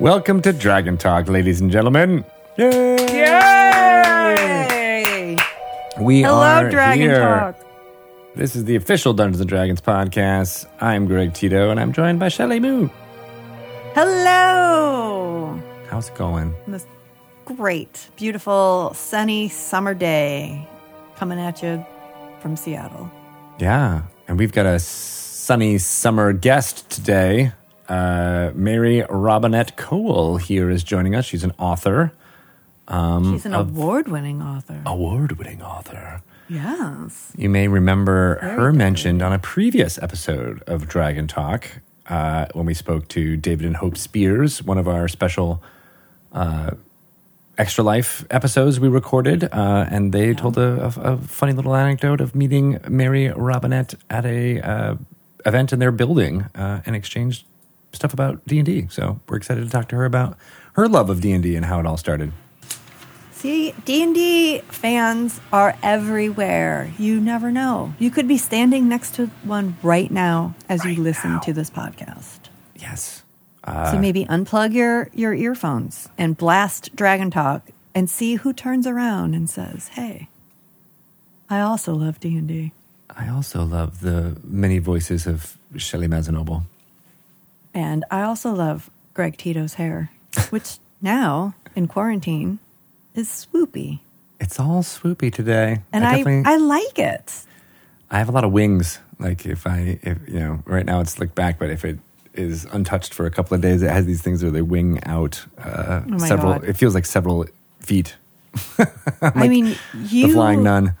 Welcome to Dragon Talk, ladies and gentlemen. Yay! Yay! We Hello, are Dragon here. Talk. This is the official Dungeons and Dragons podcast. I'm Greg Tito, and I'm joined by Shelley Moo. Hello. How's it going? This great, beautiful, sunny summer day coming at you from Seattle. Yeah, and we've got a sunny summer guest today. Uh, Mary Robinette Kowal here is joining us. She's an author, Um, She's an award-winning author. award-winning author. Yes. You may remember Very her good. mentioned on a previous episode of Dragon Talk uh, when we spoke to David and Hope Spears, one of our special uh, Extra Life episodes we recorded. Uh, and they told a, a, a funny little anecdote of meeting Mary Robinette at a uh, event in their building uh, and exchanged stuff about D&D. So we're excited to talk to her about her love of D&D and how it all started. See, D&D fans are everywhere. You never know. You could be standing next to one right now as Right you listen now. to this podcast. Yes. so uh, maybe unplug your, your earphones and blast Dragon Talk and see who turns around and says, "Hey, I also love D&D." I also love the many voices of Shelly Mazzanoble. And I also love Greg Tito's hair, which now in quarantine is swoopy. It's all swoopy today. And I, definitely- I, like it. I have a lot of wings. Like if I, if you know, right now it's slicked back, but if it is untouched for a couple of days, it has these things where they wing out uh, Oh several. God. It feels like several feet. I mean, you the flying nun.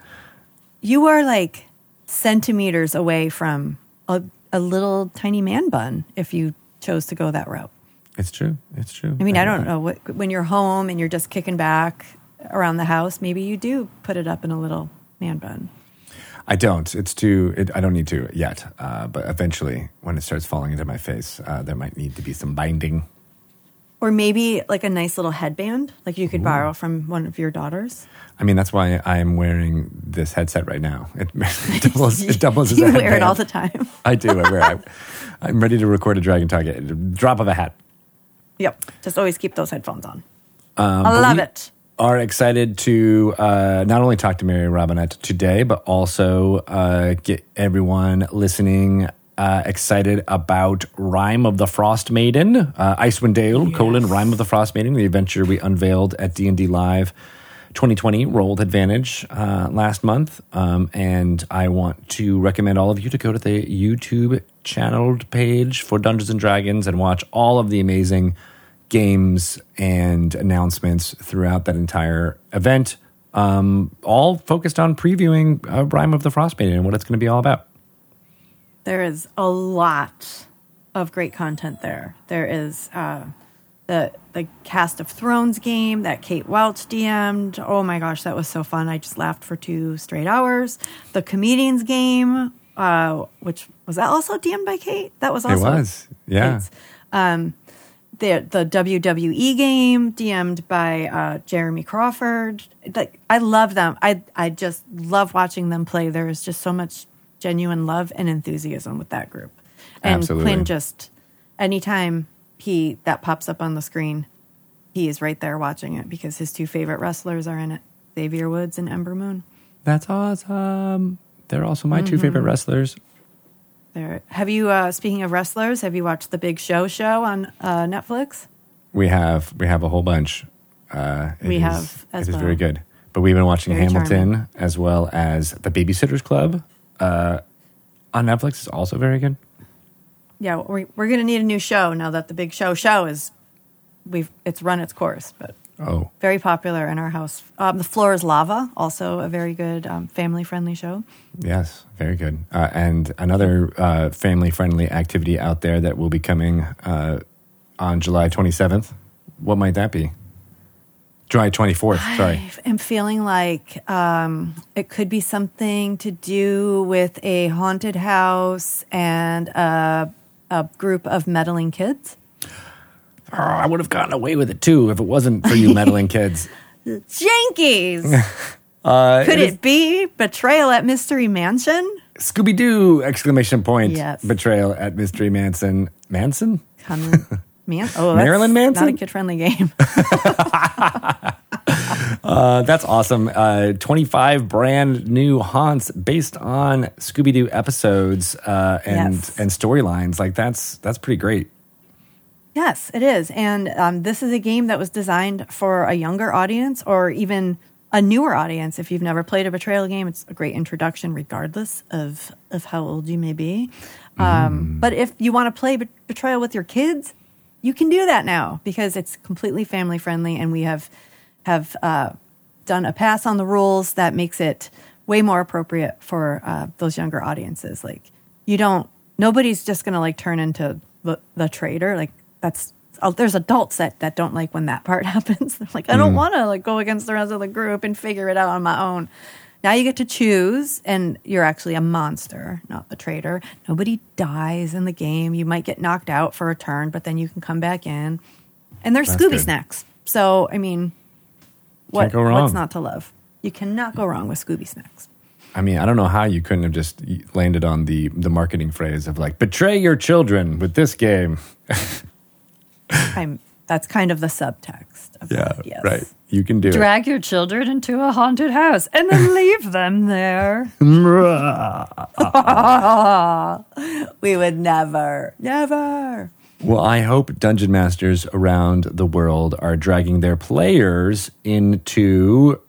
you are like centimeters away from a, a little tiny man bun if you chose to go that route. It's true. It's true. I mean, I don't know what when you're home and you're just kicking back around the house, maybe you do put it up in a little man bun. I don't. It's too. It, I don't need to yet. Uh, but eventually, when it starts falling into my face, uh, there might need to be some binding. Or maybe like a nice little headband, like you could borrow from one of your daughters. I mean, that's why I'm wearing this headset right now. It, it doubles. It doubles as you a wear it all the time. I do. I wear. I, I'm ready to record a Dragon Talk at a drop of a hat. yep. Just always keep those headphones on. Um, I love we it. Are excited to uh, not only talk to Mary Robinette today, but also uh, get everyone listening uh, excited about Rhyme of the Frost Maiden, uh, Icewind Dale, colon Rhyme of the Frost Maiden, the adventure we unveiled at D and D Live 2020 rolled advantage uh, last month, um, and I want to recommend all of you to go to the YouTube channeled page for Dungeons and Dragons and watch all of the amazing games and announcements throughout that entire event, um, all focused on previewing uh, Rhyme of the Frost Maiden and what it's going to be all about. There is a lot of great content there. There is uh, the the Cast of Thrones game that Kate Welch DM'd. Oh my gosh, that was so fun! I just laughed for two straight hours. The Comedians game, uh, which was that also DM'd by Kate? That was also it was, yeah. Um, the the WWE game DM'd by uh, Jeremy Crawford. Like I love them. I I just love watching them play. There is just so much genuine love and enthusiasm with that group. And Absolutely. Quinn just anytime he that pops up on the screen, he is right there watching it because his two favorite wrestlers are in it, Xavier Woods and Ember Moon. That's awesome. They're also my two Mm-hmm. favorite wrestlers. There. Have you? Uh, speaking of wrestlers, have you watched the Big Show show on uh, Netflix? We have we have a whole bunch. Uh, We is- have as it is well. very good. But we've been watching Very Hamilton charming. as well as The Babysitters Club uh, on Netflix is also very good. Yeah, we're, we're going to need a new show now that the big show show is we've it's run its course, but Oh, very popular in our house. Um, the floor is lava, also a very good um, family friendly show. yes, very good. Uh, and another uh, family friendly activity out there that will be coming uh, on July 27th. What might that be? July 24th, sorry. I am feeling like um, it could be something to do with a haunted house and a, a group of meddling kids. Oh, I would have gotten away with it too if it wasn't for you meddling kids. Jankies! Uh, could is it be betrayal at Mystery Mansion? Scooby Doo! Exclamation point! Yes. Betrayal at Mystery Manson. Manson? Man, oh, that's Marilyn Manson? Not a kid friendly game. Uh, that's awesome. Uh, 25 brand new haunts based on Scooby Doo episodes uh, and Yes. and storylines. Like that's that's pretty great. yes, it is. And um, this is a game that was designed for a younger audience or even a newer audience. If you've never played a betrayal game, it's a great introduction, regardless of, of how old you may be. Um, But if you want to play bet- betrayal with your kids, you can do that now because it's completely family friendly, and we have have uh, done a pass on the rules that makes it way more appropriate for uh, those younger audiences. Like you don't, nobody's just going to like turn into the, the traitor. Like that's uh, there's adults that that don't like when that part happens. They're like, I don't want to like go against the rest of the group and figure it out on my own. Now you get to choose, and you're actually a monster, not the traitor. Nobody dies in the game. You might get knocked out for a turn, but then you can come back in. And there's That's Scooby good. snacks. So I mean, what, what's not to love? You cannot go wrong with Scooby snacks. I mean, I don't know how you couldn't have just landed on the the marketing phrase of like betray your children with this game. I'm that's kind of the subtext. Of Yeah, that, yes. right. You can do Drag your children into a haunted house and then leave them there. We would never, never. Well, I hope dungeon masters around the world are dragging their players into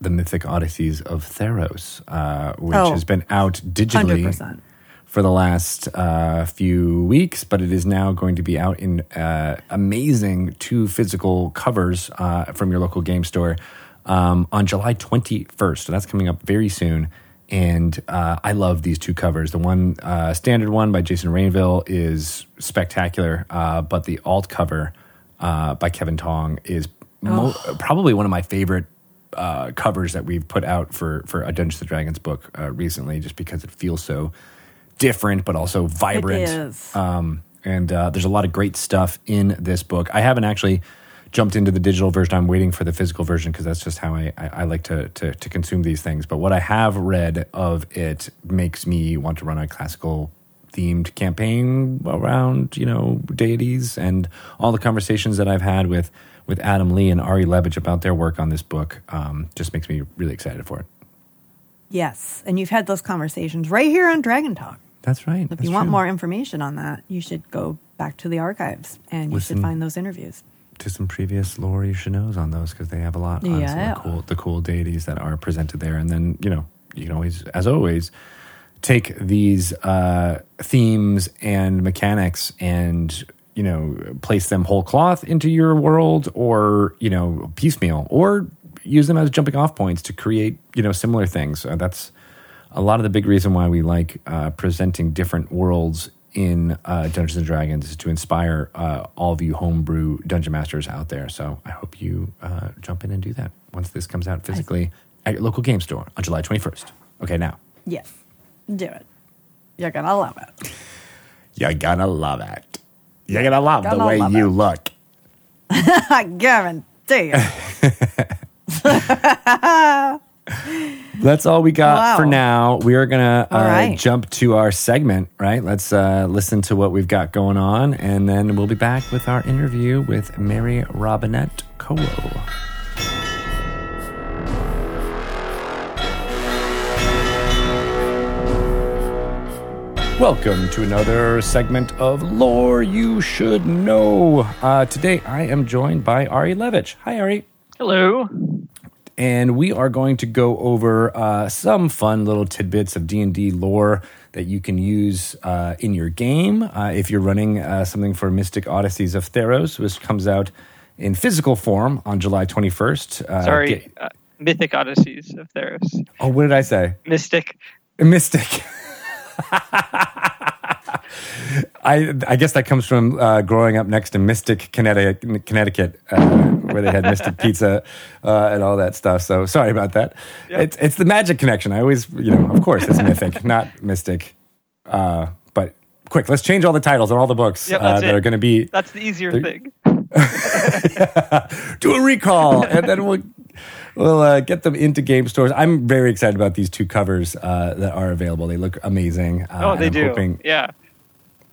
the Mythic Odysseys of Theros, uh, which Oh, has been out digitally 100%. For the last uh, few weeks, but it is now going to be out in uh, amazing two physical covers uh, from your local game store um, on July 21st. So that's coming up very soon. And uh, I love these two covers. The one uh, standard one by Jason Rainville is spectacular, uh, but the alt cover uh, by Kevin Tong is mo- probably one of my favorite uh, covers that we've put out for for a Dungeons and Dragons book uh, recently, just because it feels so different but also vibrant. It is. Um, and uh, there's a lot of great stuff in this book. I haven't actually jumped into the digital version. I'm waiting for the physical version because that's just how I, I, I like to, to to consume these things. But what I have read of it makes me want to run a classical themed campaign around you know deities and all the conversations that I've had with with Adam Lee and Ari Levitch about their work on this book um, just makes me really excited for it. Yes. And you've had those conversations right here on Dragon Talk. That's right. If you want more information on that, you should go back to the archives and you should find those interviews. to some previous lore you should knows on those because they have a lot on Yeah. of the cool the cool deities that are presented there and then you know you can always as always take these uh, themes and mechanics and you know place them whole cloth into your world or you know piecemeal or use them as jumping off points to create you know similar things uh, that's a lot of the big reason why we like uh, presenting different worlds in uh, Dungeons and Dragons is to inspire uh, all of you homebrew dungeon masters out there. So I hope you uh, jump in and do that once this comes out physically at your local game store on July 21st. Okay, now Yes. Do it. You're to love it. you're gonna love it. You're gonna love Gonna the way love you it. look. I guarantee you. That's all we got Wow. for now. We are gonna uh, All right. jump to our segment. Right, let's uh, listen to what we've got going on, and then we'll be back with our interview with Mary Robinette Kowal. Welcome to another segment of Lore You Should Know. Uh, today I am joined by Ari Levitch. Hi, Ari. Hello. And we are going to go over uh, some fun little tidbits of d&d lore that you can use uh, in your game uh, if you're running uh, something for mystic odysseys of theros which comes out in physical form on july 21st uh, Sorry. get- Uh, Mythic Odysseys of Theros. oh what did i say Mystic. mystic I, I guess that comes from uh, growing up next to Mystic, Connecticut, Connecticut uh, where they had Mystic Pizza uh, and all that stuff. So sorry about that. Yep. It's it's the magic connection. I always, you know, of course, it's Mythic, not Mystic. Uh, but quick, let's change all the titles on all the books Yep, uh, that it. are going to be That's the easier thing. do a recall, and then we'll we'll uh, get them into game stores. I'm very excited about these two covers uh, that are available. They look amazing. Uh, Oh, they I'm do. hoping- Yeah.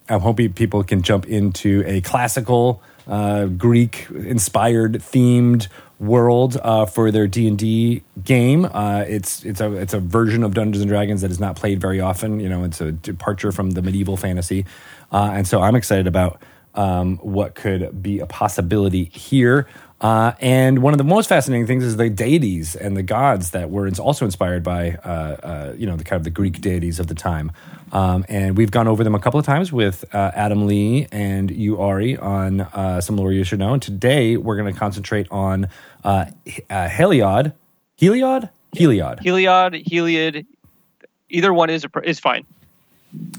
I'm hoping people can jump into a classical uh, Greek inspired themed world uh, for their D and D game. Uh, it's it's a it's a version of Dungeons and Dragons that is not played very often. You know, it's a departure from the medieval fantasy, uh, and so I'm excited about um, what could be a possibility here. Uh, and one of the most fascinating things is the deities and the gods that were also inspired by, uh, uh, you know, the kind of the Greek deities of the time. Um, and we've gone over them a couple of times with uh, Adam Lee and you, Ari, on uh, some lore you should know. And today we're going to concentrate on uh, Heliod. Heliod? Heliod. Heliod, Heliod. Either one is is fine.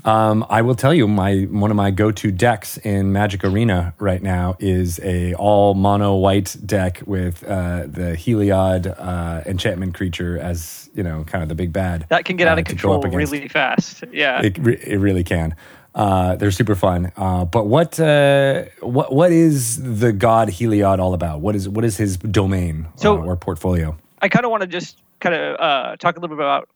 Um, I will tell you, my one of my go-to decks in Magic Arena right now is a all mono white deck with uh, the Heliod uh, enchantment creature as you know, kind of the big bad. That can get out of uh, control really fast. Yeah, it re- it really can. Uh, they're super fun. Uh, but what uh, what what is the god Heliod all about? What is what is his domain so, or portfolio? I kind of want to just kind of talk a little bit about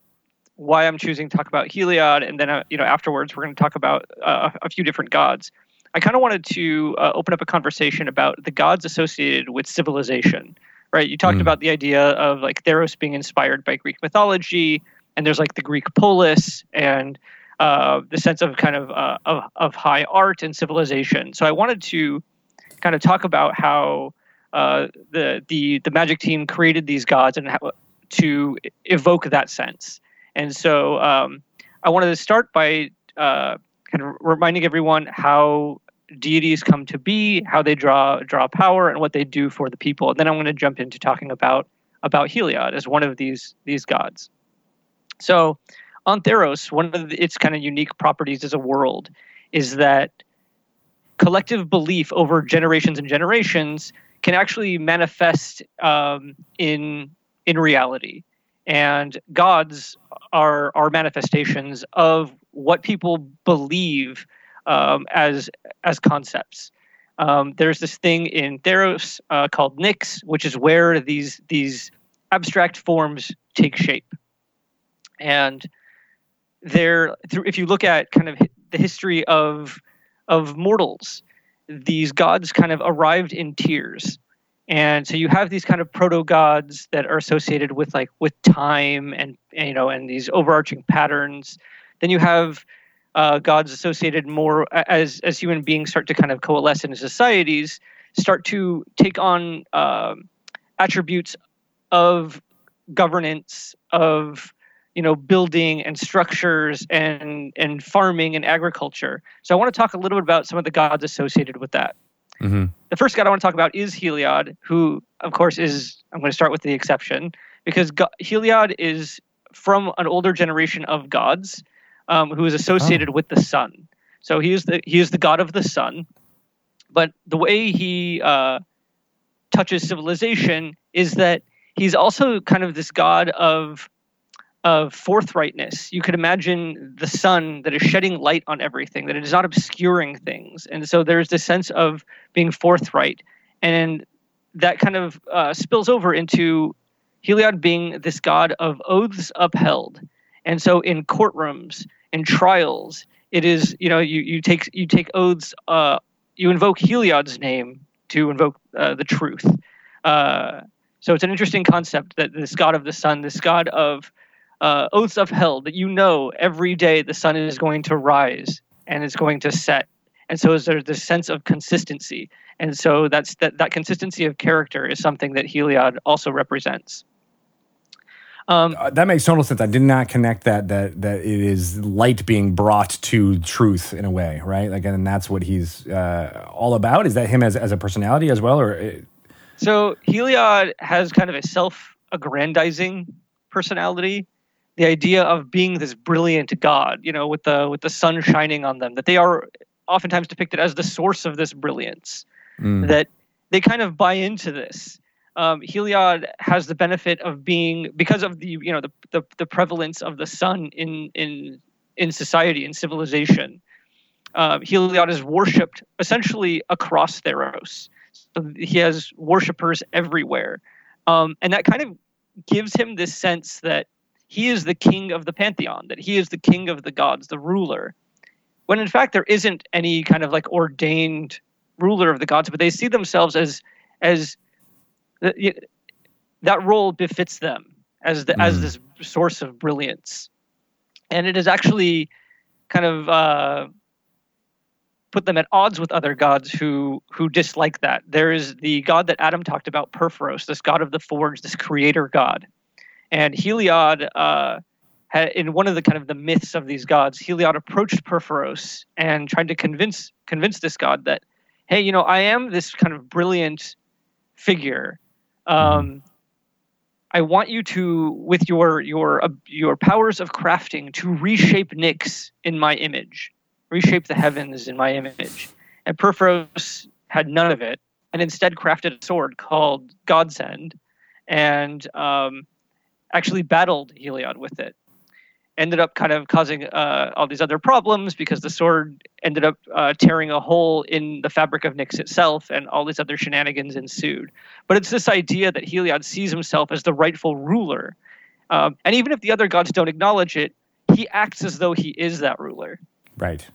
why I'm choosing to talk about Heliod, and then uh, you know afterwards we're going to talk about uh, a few different gods. I kind of wanted to uh, open up a conversation about the gods associated with civilization. Right? You talked mm. about the idea of like Theros being inspired by Greek mythology, and there's like the Greek polis and uh, the sense of kind of, uh, of of high art and civilization. So I wanted to kind of talk about how uh, the the the magic team created these gods and how, to evoke that sense. And so um, I wanted to start by uh, kind of reminding everyone how deities come to be, how they draw draw power, and what they do for the people. And then I'm going to jump into talking about about Heliod as one of these these gods. So on Theros, one of the, its kind of unique properties as a world is that collective belief over generations and generations can actually manifest um, in in reality and gods are are manifestations of what people believe um, as as concepts. Um, there's this thing in Theros uh, called Nyx, which is where these these abstract forms take shape, and there, if you look at kind of the history of of mortals, these gods kind of arrived in tiers and so you have these kind of proto gods that are associated with like with time and, and you know and these overarching patterns. Then you have uh, gods associated more as as human beings start to kind of coalesce into societies start to take on uh, attributes of governance of you know building and structures and and farming and agriculture. So i want to talk a little bit about some of the gods associated with that Mm-hmm. The first god I want to talk about is Heliod, who, of course, is I'm going to start with the exception because God, Heliod is from an older generation of gods um, who is associated oh. with the sun. So he is the he is the god of the sun, but the way he uh, touches civilization is that he's also kind of this god of of forthrightness. You could imagine the sun that is shedding light on everything, that it is not obscuring things. And so there's this sense of being forthright. And that kind of uh, spills over into Heliod being this god of oaths upheld. And so in courtrooms, in trials, it is, you know, you, you take you take oaths, uh, you invoke Heliod's name to invoke uh, the truth. Uh, so it's an interesting concept that this god of the sun, this god of uh, oaths of hell that you know every day the sun is going to rise and it's going to set. And so is there's this sense of consistency. And so that's that, that consistency of character is something that Heliod also represents. Um, uh, that makes total sense. I did not connect that that that it is light being brought to truth in a way, right? Like, and that's what he's uh, all about. Is that him as as a personality as well, or? It... So Heliod has kind of a self-aggrandizing personality, the idea of being this brilliant god, you know, with the with the sun shining on them, that they are oftentimes depicted as the source of this brilliance. Mm. That they kind of buy into this. Um, Heliod has the benefit of being because of the you know the, the, the prevalence of the sun in in in society in civilization. Uh, Heliod is worshipped essentially across Theros. So he has worshippers everywhere, um, and that kind of gives him this sense that he is the king of the pantheon, that he is the king of the gods, the ruler, when in fact there isn't any kind of like ordained ruler of the gods, but they see themselves as as the, that role befits them as the, mm. as this source of brilliance, and it is actually kind of uh, put them at odds with other gods who who dislike that. There is the god that Adam talked about, Purphoros, this god of the forge, this creator god, and Heliod. Uh, in one of the kind of the myths of these gods, Heliod approached Purphoros and tried to convince convince this god that, hey, you know, I am this kind of brilliant figure. Um, I want you to, with your your uh, your powers of crafting, to reshape Nyx in my image, reshape the heavens in my image. And Purphoros had none of it, and instead crafted a sword called Godsend, and um, actually battled Heliod with it ended up kind of causing uh, all these other problems because the sword ended up uh, tearing a hole in the fabric of Nyx itself, and all these other shenanigans ensued. But it's this idea that Heliod sees himself as the rightful ruler, um, and even if the other gods don't acknowledge it, he acts as though he is that ruler. Right.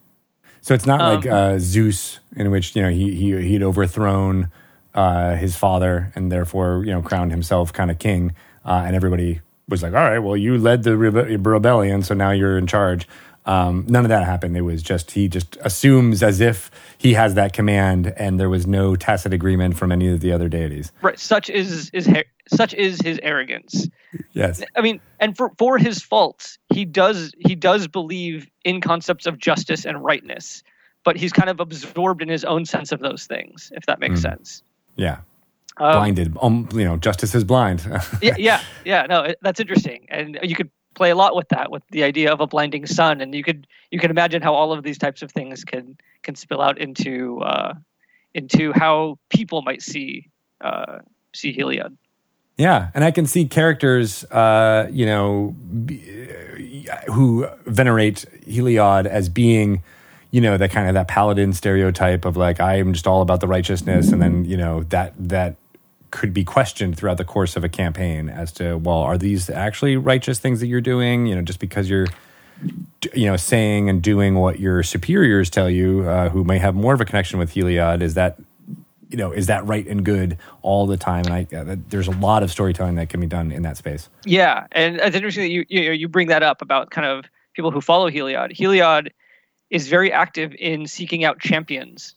So it's not um, like uh, Zeus, in which you know he he he'd overthrown uh, his father and therefore you know crowned himself kind of king, uh, and everybody was like, all right, well, you led the rebellion, so now you're in charge. Um, none of that happened. It was just he just assumes as if he has that command, and there was no tacit agreement from any of the other deities. Right. Such is is such is his arrogance. Yes. I mean, and for for his faults, he does he does believe in concepts of justice and rightness, but he's kind of absorbed in his own sense of those things. If that makes mm. sense. Yeah. Um, Blinded, um, you know, justice is blind. yeah, yeah, yeah. No, that's interesting, and you could play a lot with that, with the idea of a blinding sun, and you could you can imagine how all of these types of things can can spill out into uh, into how people might see uh, see Heliod. Yeah, and I can see characters, uh, you know, who venerate Heliod as being you know that kind of that paladin stereotype of like I am just all about the righteousness, and then you know that that could be questioned throughout the course of a campaign as to well are these actually righteous things that you're doing? You know just because you're you know saying and doing what your superiors tell you uh, who may have more of a connection with heliod is that you know is that right and good all the time? And i uh, there's a lot of storytelling that can be done in that space. Yeah and it's interesting that you you, you bring that up about kind of people who follow heliod. Heliod is very active in seeking out champions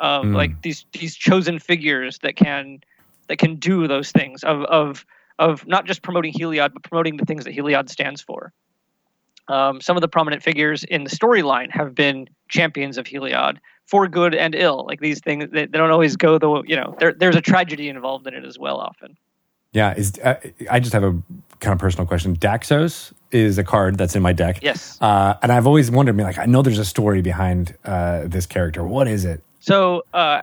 of mm. like these these chosen figures that can that can do those things of of of not just promoting Heliod, but promoting the things that Heliod stands for. Um, some of the prominent figures in the storyline have been champions of Heliod for good and ill. Like these things, they, they don't always go the you know. There, there's a tragedy involved in it as well, often. Yeah, is uh, I just have a kind of personal question. Daxos is a card that's in my deck. Yes, uh, and I've always wondered, me like, I know there's a story behind uh, this character. What is it? So uh,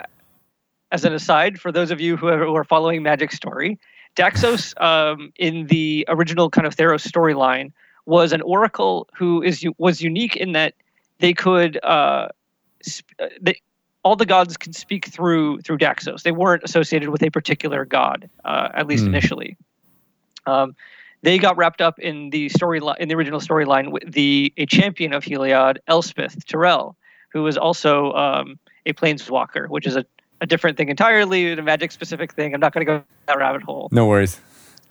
as an aside, for those of you who are, following Magic Story, Daxos um, in the original kind of Theros storyline was an oracle who is was unique in that they could uh, sp- uh, they, all the gods can speak through through Daxos. They weren't associated with a particular god, uh, at least mm. initially. Um, they got wrapped up in the story in the original storyline with the a champion of Heliod, Elspeth Tirel, who was also um, a planeswalker, which is a a different thing entirely, a magic specific thing. I'm not going to go that rabbit hole. No worries.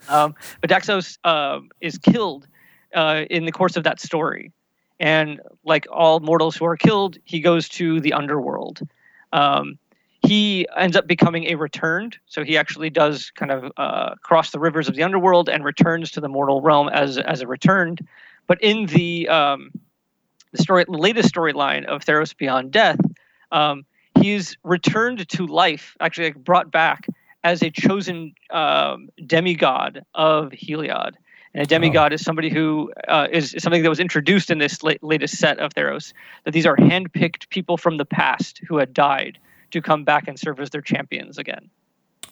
Um, but Daxos um, is killed uh, in the course of that story. And like all mortals who are killed, he goes to the underworld. Um, he ends up becoming a returned. So he actually does kind of uh, cross the rivers of the underworld and returns to the mortal realm as, as a returned. But in the, um, the story, the latest storyline of Theros Beyond Death, um, he's returned to life, actually like brought back as a chosen um, demigod of Heliod. And a demigod oh. is somebody who uh, is something that was introduced in this la- latest set of Theros. That these are handpicked people from the past who had died to come back and serve as their champions again.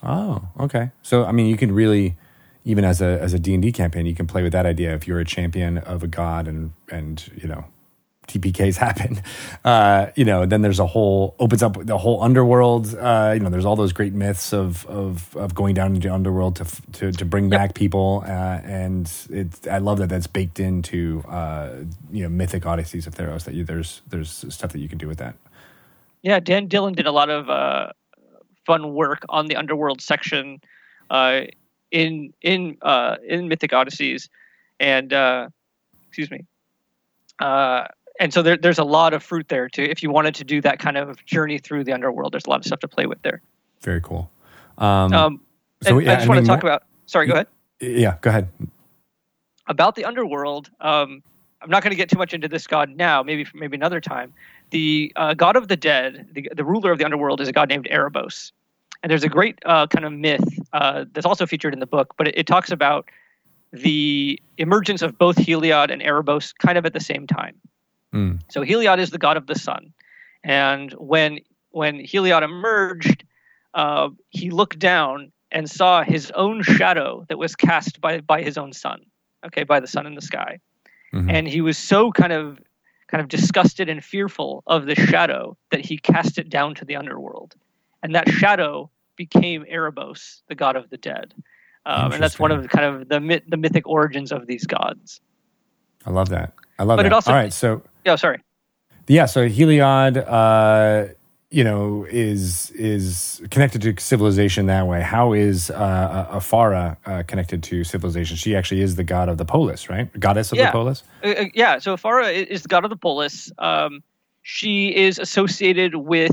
Oh, okay. So I mean, you can really, even as a as a D and D campaign, you can play with that idea. If you're a champion of a god, and and you know, TPKs happen. Uh, you know, then there's a whole opens up the whole underworld. Uh, you know, there's all those great myths of of of going down into the underworld to to to bring back people, uh, and it's I love that that's baked into uh, you know mythic odysseys of Theros. That you, there's there's stuff that you can do with that. Yeah, Dan Dillon did a lot of uh, fun work on the underworld section uh, in in uh, in Mythic Odysseys, and uh, excuse me. And so there, there's a lot of fruit there too. If you wanted to do that kind of journey through the underworld, there's a lot of stuff to play with there. Very cool. Um, Um, So, yeah, I just I want mean, to talk about. Sorry, go ahead. yeah, go ahead. about the underworld. Um, I'm not going to get too much into this god now. Maybe maybe another time. The uh, god of the dead, the, the ruler of the underworld, is a god named Erebos. And there's a great uh, kind of myth uh, that's also featured in the book, but it, it talks about the emergence of both Heliod and Erebos kind of at the same time. Mm. So Heliod is the god of the sun, and when when Heliod emerged, uh, he looked down and saw his own shadow that was cast by by his own sun. Okay, by the sun in the sky, Mhm. and he was so kind of kind of disgusted and fearful of the shadow that he cast it down to the underworld, and that shadow became Erebos, the god of the dead. Um, and that's one of the kind of the myth, the mythic origins of these gods. I love that. I love But that. it also- All right, so Yeah, sorry. yeah, so Heliod, uh, you know, is is connected to civilization that way. How is uh, Ephara uh, connected to civilization? She actually is the god of the polis, right? Goddess of Yeah. the polis. Uh, uh, yeah, so Farah i- is the god of the polis. Um, she is associated with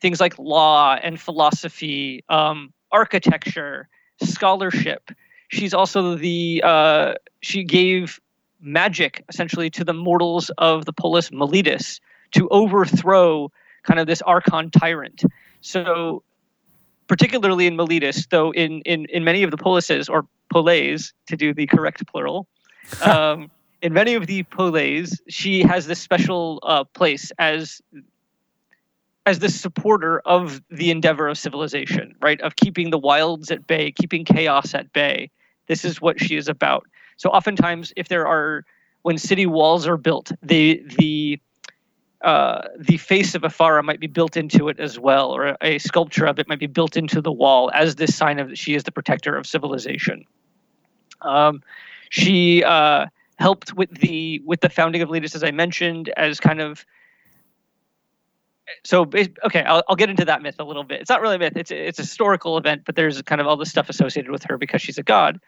things like law and philosophy, um, architecture, scholarship. She's also the uh, she gave magic essentially to the mortals of the polis Meletis to overthrow kind of this archon tyrant. So particularly in Meletis, though in, in, in many of the polises or poles to do the correct plural, um, in many of the poles, she has this special uh, place as as the supporter of the endeavor of civilization, right? Of keeping the wilds at bay, keeping chaos at bay. This is what she is about. So oftentimes, if there are when city walls are built, the the uh, the face of Ephara might be built into it as well, or a sculpture of it might be built into the wall as this sign of that she is the protector of civilization. Um, she uh, helped with the with the founding of Letus, as I mentioned, as kind of. So okay, I'll, I'll get into that myth a little bit. It's not really a myth; it's it's a historical event, but there's kind of all this stuff associated with her because she's a god.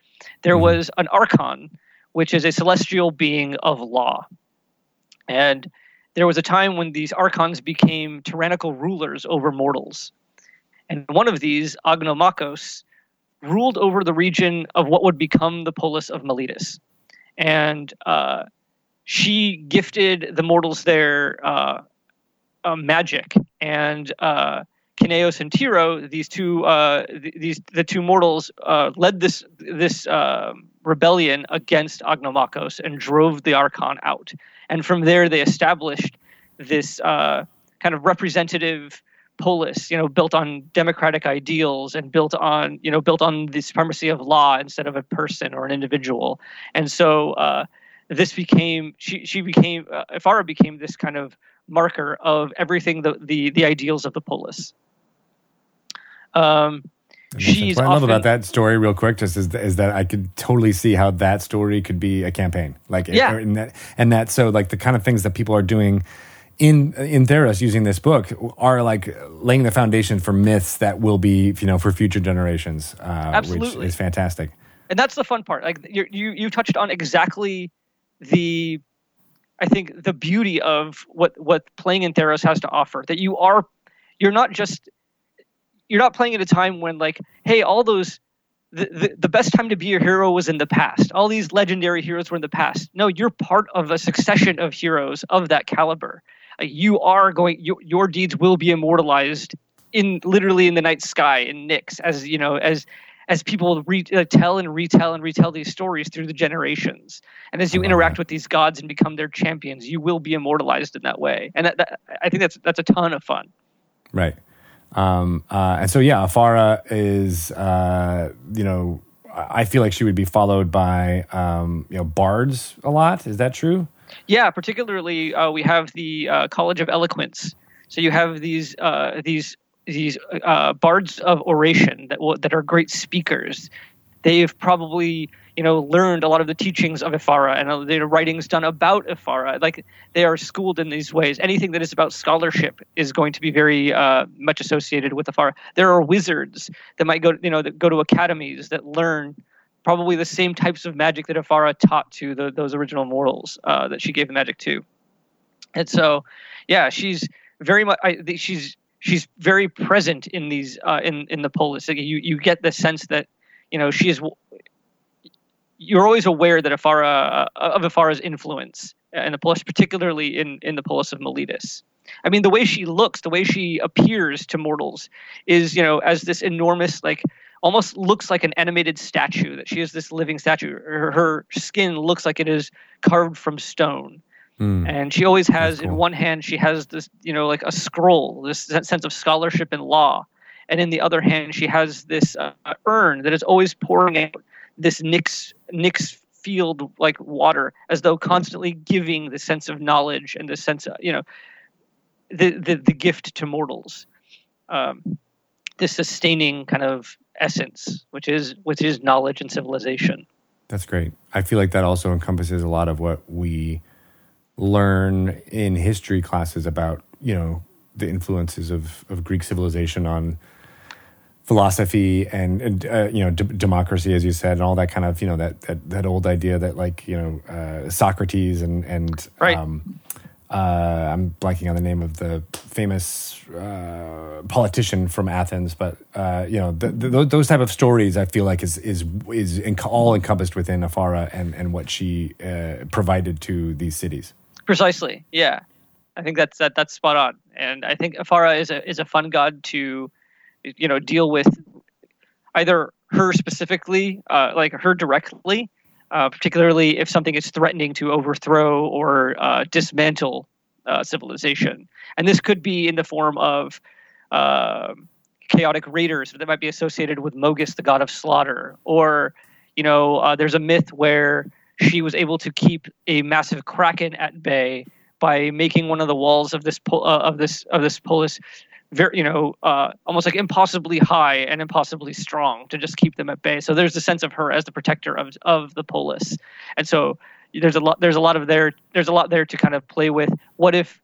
There Mhm. was an archon, which is a celestial being of law, and there was a time when these archons became tyrannical rulers over mortals. And one of these, Agnomakhos, ruled over the region of what would become the polis of Meletis. And uh, she gifted the mortals there uh, uh, magic. And uh, Kynaios and Tiro, these two, uh, th- these the two mortals, uh, led this this uh, rebellion against Agnomakhos and drove the Archon out and from there they established this uh, kind of representative polis, you know, built on democratic ideals and built on, you know, built on the supremacy of law instead of a person or an individual. And so uh, this became she she became uh, Ephara became this kind of marker of everything the the, the ideals of the polis. Um, That makes sense. she's what I love often- about that story, real quick, just is, is that I could totally see how that story could be a campaign, like Yeah. and that and that so like the kind of things that people are doing in in Theros using this book are like laying the foundation for myths that will be you know for future generations, uh, Absolutely. which is fantastic. and that's the fun part. Like you you touched on exactly the, I think the beauty of what what playing in Theros has to offer. That you are, you're not just, you're not playing at a time when like, hey, all those. The, the, the best time to be a hero was in the past. All these legendary heroes were in the past. No, you're part of a succession of heroes of that caliber. Uh, you are going. You, your deeds will be immortalized in literally in the night sky in Nyx as you know as as people re- uh, tell and retell and retell these stories through the generations, and as you interact that. with these gods and become their champions, you will be immortalized in that way. And that, that, I think that's that's a ton of fun. Right. Um, uh, and so, yeah, Ephara is, uh, you know, I I feel like she would be followed by, um, you know, bards a lot. Is that true? Yeah, particularly uh, we have the uh, College of Eloquence. So you have these uh, these these uh, bards of oration that will, that are great speakers. They've probably you know learned a lot of the teachings of Ephara and uh, their writings done about Ephara. Like they are schooled in these ways. Anything that is about scholarship is going to be very uh, much associated with Ephara. There are wizards that might go you know that go to academies that learn probably the same types of magic that Ephara taught to the, those original mortals uh, that she gave the magic to. And so, yeah, she's very much. I, she's she's very present in these uh, in in the polis. Like you you get the sense that you know she is. You're always aware that Ephara uh, of Ephara's influence in the polis, particularly in in the polis of Meletis. I mean, the way she looks, the way she appears to mortals, is you know as this enormous like almost looks like an animated statue. That she is this living statue. Her, her skin looks like it is carved from stone. Mm. And she always has cool. in one hand she has this you know like a scroll, this sense of scholarship and law, and in the other hand she has this uh, urn that is always pouring out this Nix, Nyx field like water, as though constantly giving the sense of knowledge and the sense of you know the the, the gift to mortals. Um, this sustaining kind of essence, which is which is knowledge and civilization. That's great. I feel like that also encompasses a lot of what we learn in history classes about, you know, the influences of, of Greek civilization on philosophy and, and uh, you know d- democracy, as you said, and all that kind of you know that that, that old idea that like you know uh, Socrates and and right. um, uh, I'm blanking on the name of the famous uh, politician from Athens, but uh, you know the, the, those type of stories. I feel like is is is all encompassed within Ephara and and what she uh, provided to these cities. Precisely, yeah. I think that's that that's spot on, and I think Ephara is a is a fun god to, you know, deal with either her specifically, uh, like her directly, uh, particularly if something is threatening to overthrow or uh, dismantle uh, civilization. And this could be in the form of um, chaotic raiders that might be associated with Mogis, the god of slaughter. Or, you know, uh, there's a myth where she was able to keep a massive kraken at bay by making one of the walls of this uh, of this of this polis very you know uh, almost like impossibly high and impossibly strong to just keep them at bay. So there's a sense of her as the protector of of the polis. And so there's a lot there's a lot of there there's a lot there to kind of play with. What if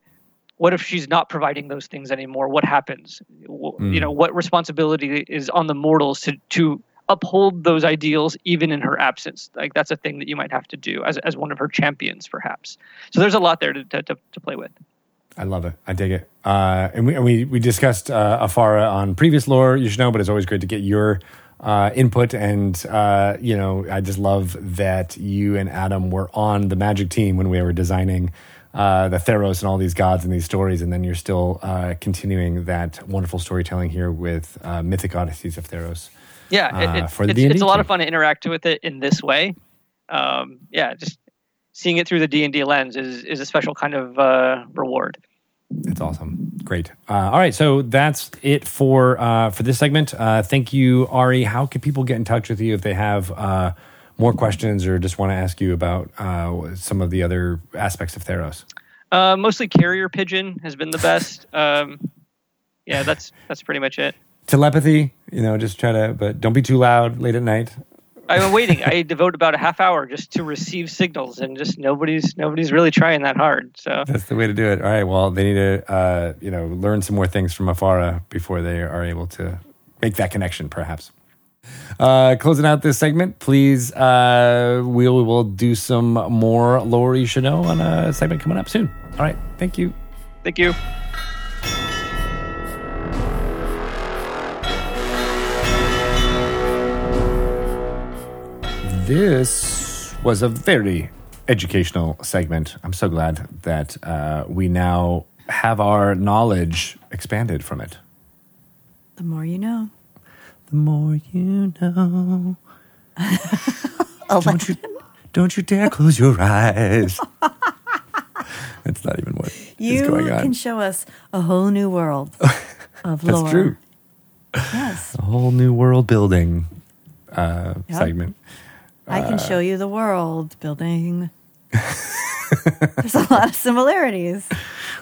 what if she's not providing those things anymore? What happens? Mm. you know what responsibility is on the mortals to to uphold those ideals even in her absence like that's a thing that you might have to do as, as one of her champions perhaps so there's a lot there to, to, to play with I love it. I dig it. Uh, and we, and we, we discussed uh, Ephara on previous lore, you should know, but it's always great to get your uh, input. And, uh, you know, I just love that you and Adam were on the magic team when we were designing uh, the Theros and all these gods and these stories. And then you're still uh, continuing that wonderful storytelling here with Mythic Odysseys of Theros. Yeah, it, it, for the it's, it's a lot of fun to interact with it in this way. Um, yeah, just seeing it through the D and D lens is is a special kind of uh, reward. That's awesome. Great. Uh, all right, so that's it for uh, for this segment. Uh, thank you, Ari. How can people get in touch with you if they have uh, more questions or just want to ask you about uh, some of the other aspects of Theros? Uh, mostly carrier pigeon has been the best. Um, yeah, that's that's pretty much it. Telepathy, you know, just try to, but don't be too loud late at night. I'm waiting. I devote about a half hour just to receive signals, and just nobody's nobody's really trying that hard. So that's the way to do it. All right. Well, they need to uh, you know learn some more things from Ephara before they are able to make that connection, perhaps. Uh, closing out this segment, please. Uh, we will we'll do some more should know on a segment coming up soon. All right. Thank you. Thank you. This was a very educational segment. I'm so glad that uh, we now have our knowledge expanded from it. The more you know. The more you know. don't you don't you dare close your eyes. That's not even what you is going on. You can show us a whole new world of lore. That's true. Yes, a whole new world building uh, yep. segment. I can show you the world building. There's a lot of similarities.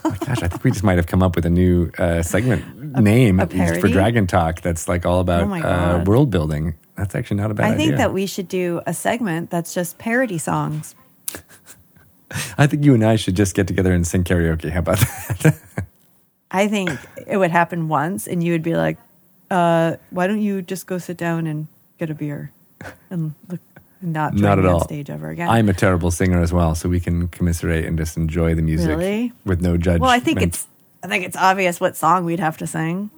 Oh my gosh, I think we just might have come up with a new uh, segment name a for? Dragon Talk that's like all about Oh uh, world building. That's actually not a bad idea. I think idea. that we should do a segment that's just parody songs. I think you and I should just get together and sing karaoke. How about that? I think it would happen once, and you would be like, uh, "Why don't you just go sit down and get a beer and look, not Not at all. stage ever again?" I'm a terrible singer as well, so we can commiserate and just enjoy the music Really? with no judgment. well, I think it's I think it's obvious what song we'd have to sing.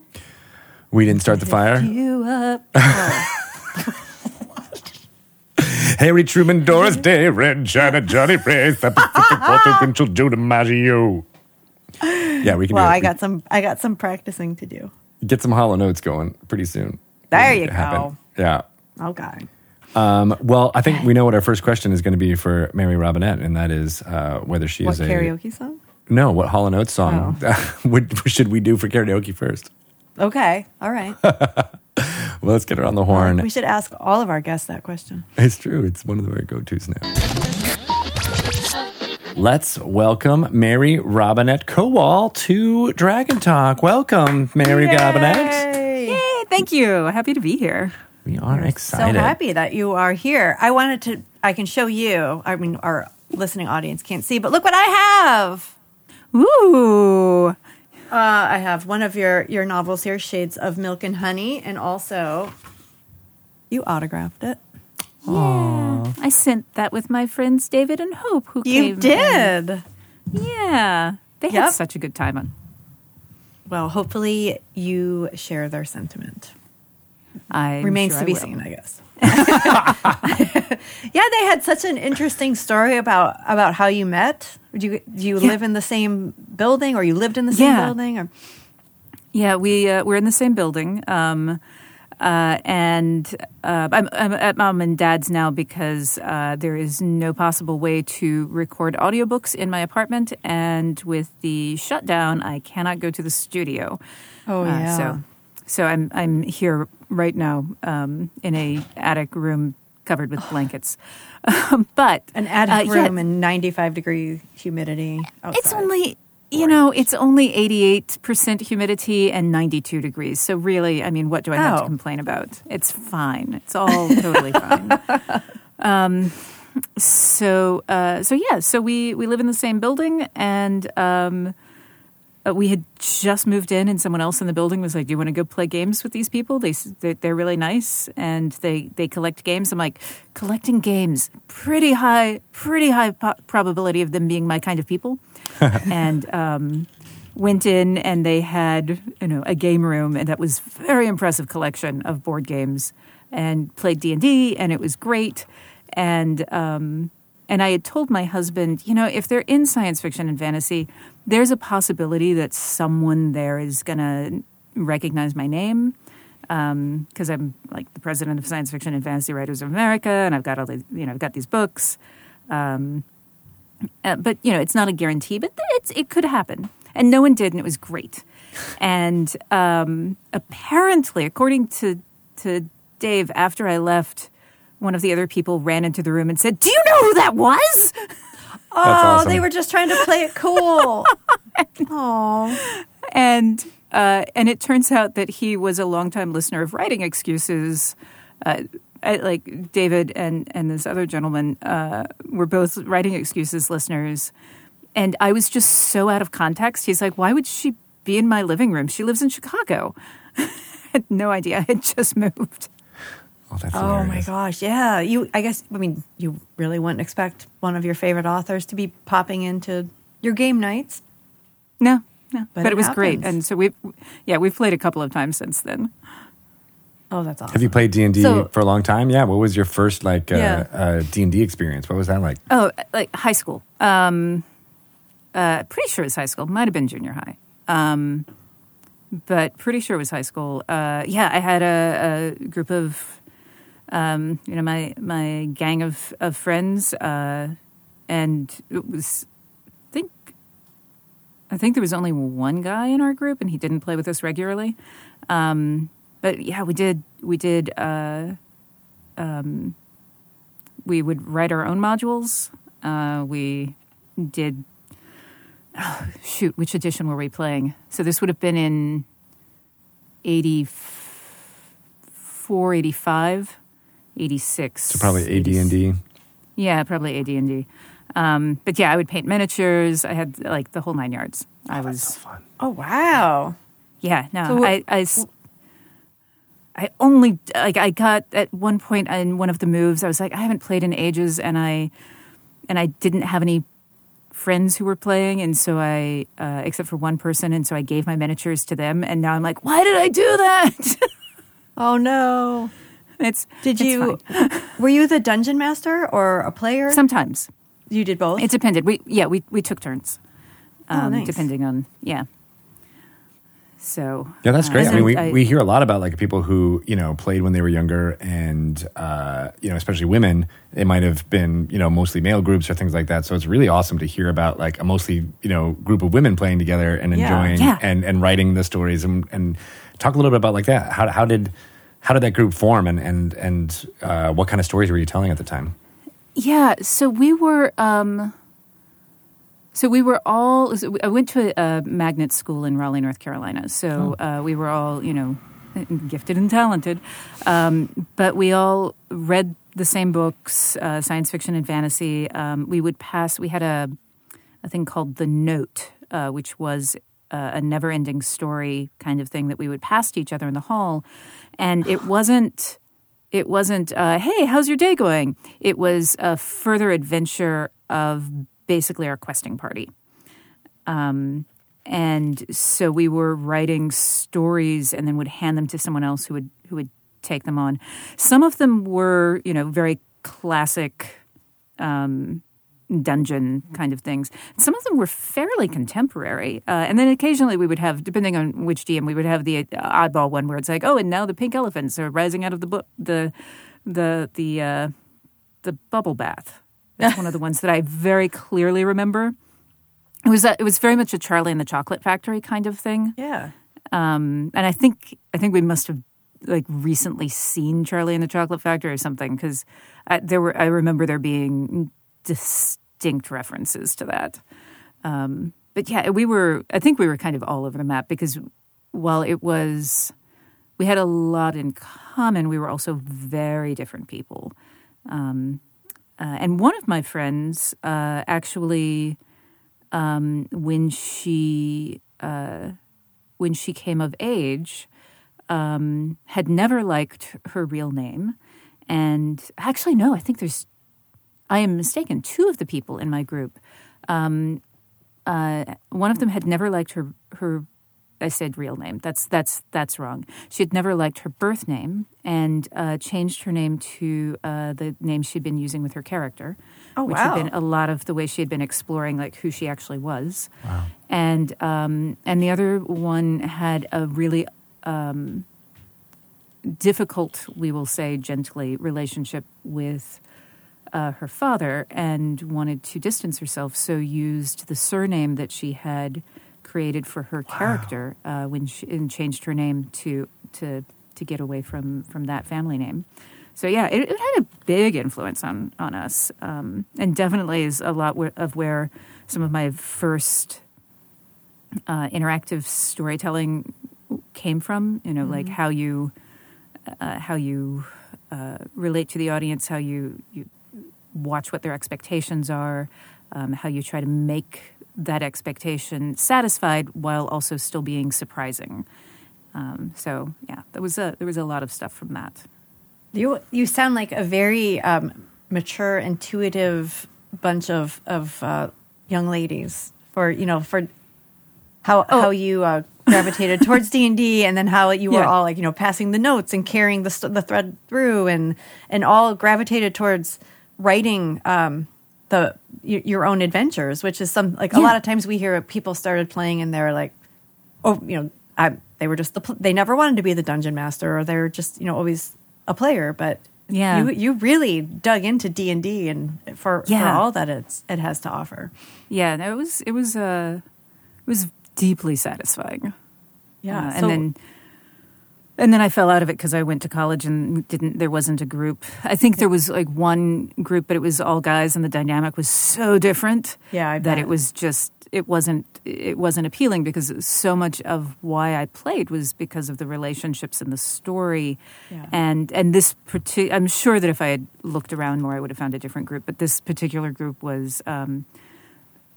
we didn't start the fire. You up? Oh, Harry Truman, Doris Day, Red China, Johnnie Ray, Walter Winchell, Joe DiMaggio. Yeah, we can well. I got some I got some practicing to do. get some hollow notes going pretty soon. There you it happen. Yeah. Okay. Um, well, I think we know what our first question is going to be for Mary Robinette, and that is uh, whether she What is a karaoke song? no. What Hall and Oates song would, should we do for karaoke first? Okay. All right. Well, let's get her on the horn. we should ask all of our guests that question. It's true. It's one of our go-tos now. Let's welcome Mary Robinette Kowal to Dragon Talk. Welcome, Mary Robinette. Yay, thank you. Happy to be here. We are So excited. So happy that you are here. I wanted to. I can show you. I mean, our listening audience can't see, but look what I have. Ooh. Uh, I have one of your your novels here, Shades of Milk and Honey, and also you autographed it. Yeah. I sent that with my friends David and Hope who You came. did. and- yeah. They Yep. had such a good time on. Well, hopefully you share their sentiment. I Remains to be seen, I guess. yeah, they had such an interesting story about about how you met. Do you do you Yeah. live in the same building, or you lived in the same Yeah. building, or Yeah, we uh, we're in the same building, um, uh, and uh, I'm, I'm at mom and dad's now because uh, there is no possible way to record audiobooks in my apartment, and with the shutdown, I cannot go to the studio. Oh, Uh, yeah. so so I'm I'm here right now um, in a attic room covered with blankets, but an attic uh, yeah, room and ninety five degree humidity? Outside. it's only you know it's only 88% humidity and 92 degrees so really i mean what do i have Oh. to complain about it's fine it's all totally fine um, so uh, so yeah so we we live in the same building and um, uh, we had just moved in and someone else in the building was like do you want to go play games with these people? They they're, they're really nice and they they collect games. I'm like collecting games? Pretty high pretty high po- probability of them being my kind of people. And um, went in and they had you know a game room and that was very impressive collection of board games and played d&d and it was great. And um, and i had told my husband you know if they're in science fiction and fantasy there's a possibility that someone there is going to recognize my name because I'm like the president of Science Fiction and Fantasy Writers of America, and I've got all the you know I've got these books. Um, uh, but you know, it's not a guarantee, but it's it could happen, and no one did, and it was great. And um, apparently, according to to Dave, after I left, one of the other people ran into the room and said, "Do you know who that was?" Oh, awesome. they were just trying to play it cool. oh, and uh, and it turns out that he was a longtime listener of writing excuses. Uh, I, like David and and this other gentleman uh, were both writing excuses listeners, and I was just so out of context. He's like, "Why would she be in my living room? She lives in Chicago." I had no idea. I had just moved. Oh, that's oh my gosh! Yeah, you. I guess. I mean, you really wouldn't expect one of your favorite authors to be popping into your game nights. No, no, But but, it it was great, and so we, yeah, we've played a couple of times since then. Oh, that's awesome. Have you played D and D for a long time? Yeah. What was your first like uh D and D experience? What was that like? Oh, like high school. Um, uh, pretty sure it was high school. Might have been junior high. Um, but pretty sure it was high school. Uh, yeah, I had a, a group of, um, you know, my my gang of of friends, uh, and it was, I think, I think there was only one guy in our group, and he didn't play with us regularly. Um, but yeah, we did we did. Uh, we would write our own modules. Uh, we did. Oh, shoot, which edition were we playing? So this would have been in 84, 85, 86. So probably AD&D. Yeah, probably AD&D. Um, but yeah, I would paint miniatures. I had like the whole nine yards. I was Fun. Oh wow. yeah, no, So- I, I s- I only like I got at one point in one of the moves. I was like, I haven't played in ages, and I and I didn't have any friends who were playing, and so I, uh, except for one person, and so I gave my miniatures to them, and now I'm like, why did I do that? Oh no. It's Did it's you? fine. Were you the dungeon master or a player? sometimes you did both. it depended. We yeah we we took turns, Oh, um, nice. depending on yeah. So Yeah, that's uh, great. I mean, we, I- we hear a lot about like people who you know played when they were younger, and uh, you know, especially women. It might have been you know mostly male groups or things like that. So it's really awesome to hear about like a mostly you know group of women playing together and Yeah. enjoying Yeah. and and writing the stories and and talk a little bit about like that. How how did how did that group form and and and uh, what kind of stories were you telling at the time? Yeah, so we were um so we were all I went to a, a magnet school in Raleigh, North Carolina. So uh, we were all, you know, gifted and talented. Um, but we all read the same books, uh, science fiction and fantasy. Um, we would pass we had a a thing called The Note, uh, which was uh, a never ending story kind of thing that we would pass to each other in the hall. And it wasn't it wasn't uh, hey how's your day going? It was a further adventure of basically our questing party. Um, and so we were writing stories and then would hand them to someone else who would who would take them on. Some of them were you know very classic um, dungeon kind of things. Some of them were fairly contemporary, uh, and then occasionally we would have, depending on which DM, we would have the uh, oddball one where it's like, oh, and now the pink elephants are rising out of the bu- the the the uh, the bubble bath. That's one of the ones that I very clearly remember. It was a, it was very much a Charlie and the Chocolate Factory kind of thing yeah. um, and I think I think we must have like recently seen Charlie and the Chocolate Factory or something because there were I remember there being distinct references to that. Um, but yeah, we were I think we were kind of all over the map because while it was we had a lot in common, we were also very different people. Um, uh, and one of my friends uh, actually, um, when she uh, when she came of age, um, had never liked her real name. And actually, no, I think there's, I am mistaken. Two of the people in my group, um, uh, one of them had never liked her, her, I said real name. That's, that's, that's wrong. She had never liked her birth name and uh, changed her name to uh, the name she'd been using with her character. Oh, which wow. had been a lot of the way she had been exploring like who she actually was. Wow. And um, and the other one had a really um, difficult, we will say gently, relationship with uh, her father, and wanted to distance herself. So used the surname that she had created for her character uh, when she and changed her name to to to get away from from that family name. So yeah, it, it had a big influence on on us, um, and definitely is a lot where, of where some of my first uh, interactive storytelling came from. You know, like how you uh, how you uh, relate to the audience, how you you watch what their expectations are, um, how you try to make that expectation satisfied while also still being surprising. Um, so yeah, there was a there was a lot of stuff from that. You you sound like a very um, mature, intuitive bunch of of uh, young ladies for you know for how how you uh, gravitated towards D and D, and then how you were Yeah. all like you know passing the notes and carrying the st- the thread through, and and all gravitated towards writing um, the your own adventures, which is some like a lot of times we hear people started playing and they're like, oh, you know, I, they were just the pl- they never wanted to be the dungeon master, or they're just you know always a player, but Yeah. you you really dug into D and D and for for Yeah. all that it's it has to offer. Yeah, no, it was it was uh, it was deeply satisfying. Yeah, Uh, and so- then and then I fell out of it because I went to college and didn't. There wasn't a group. I think there was like one group, but it was all guys, and the dynamic was so different. Yeah, I that it was just it wasn't it wasn't appealing because so much of why I played was because of the relationships and the story, Yeah. and and this parti- I'm sure that if I had looked around more, I would have found a different group. But this particular group was um,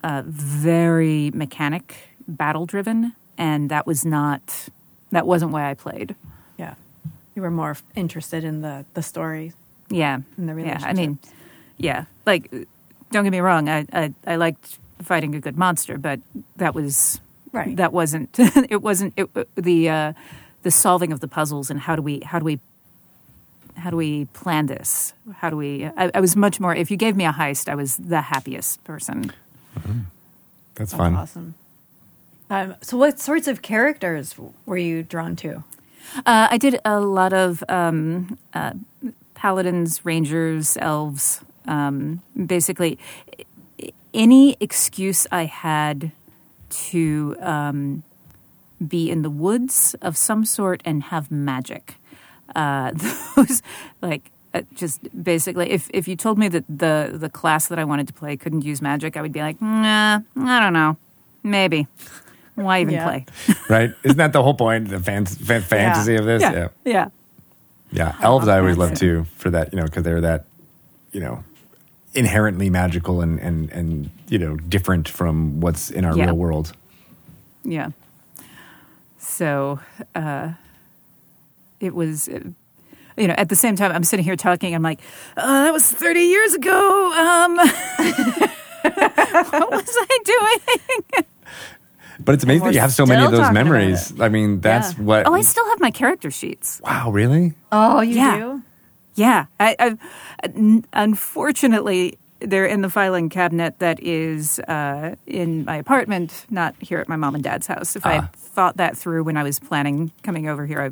uh, very mechanic, battle driven, and that was not that wasn't why I played. Yeah. You were more interested in the, the story. Yeah, And the yeah. I mean, yeah. Like, don't get me wrong. I, I I liked fighting a good monster, but that was Right. That wasn't. it wasn't it, the uh, the solving of the puzzles and how do we how do we how do we plan this? How do we? I, I was much more. If you gave me a heist, I was the happiest person. That's That's fun. awesome. Um, so, what sorts of characters were you drawn to? Uh, I did a lot of um, uh, paladins, rangers, elves. Um, basically, any excuse I had to um, be in the woods of some sort and have magic. Uh, those, like, uh, just basically, if if you told me that the the class that I wanted to play couldn't use magic, I would be like, nah, I don't know, maybe. Why even Yeah. play? right? Isn't that the whole point, the fan- fan- fantasy of this? yeah, yeah. Yeah, elves I always love too for that, you know, because they're that, you know, inherently magical and and and you know different from what's in our Yeah. real world. Yeah. So uh, it was, uh, you know, at the same time, I'm sitting here talking. I'm like, oh, that was 30 years ago. Um, what was I doing? But it's amazing that you have so many of those memories. I mean, that's Yeah. what. Oh, I still have my character sheets. wow, really? Oh, you Yeah. do? Yeah. I, I've, unfortunately, they're in the filing cabinet that is uh, in my apartment, not here at my mom and dad's house. If I Ah. had thought that through when I was planning coming over here, I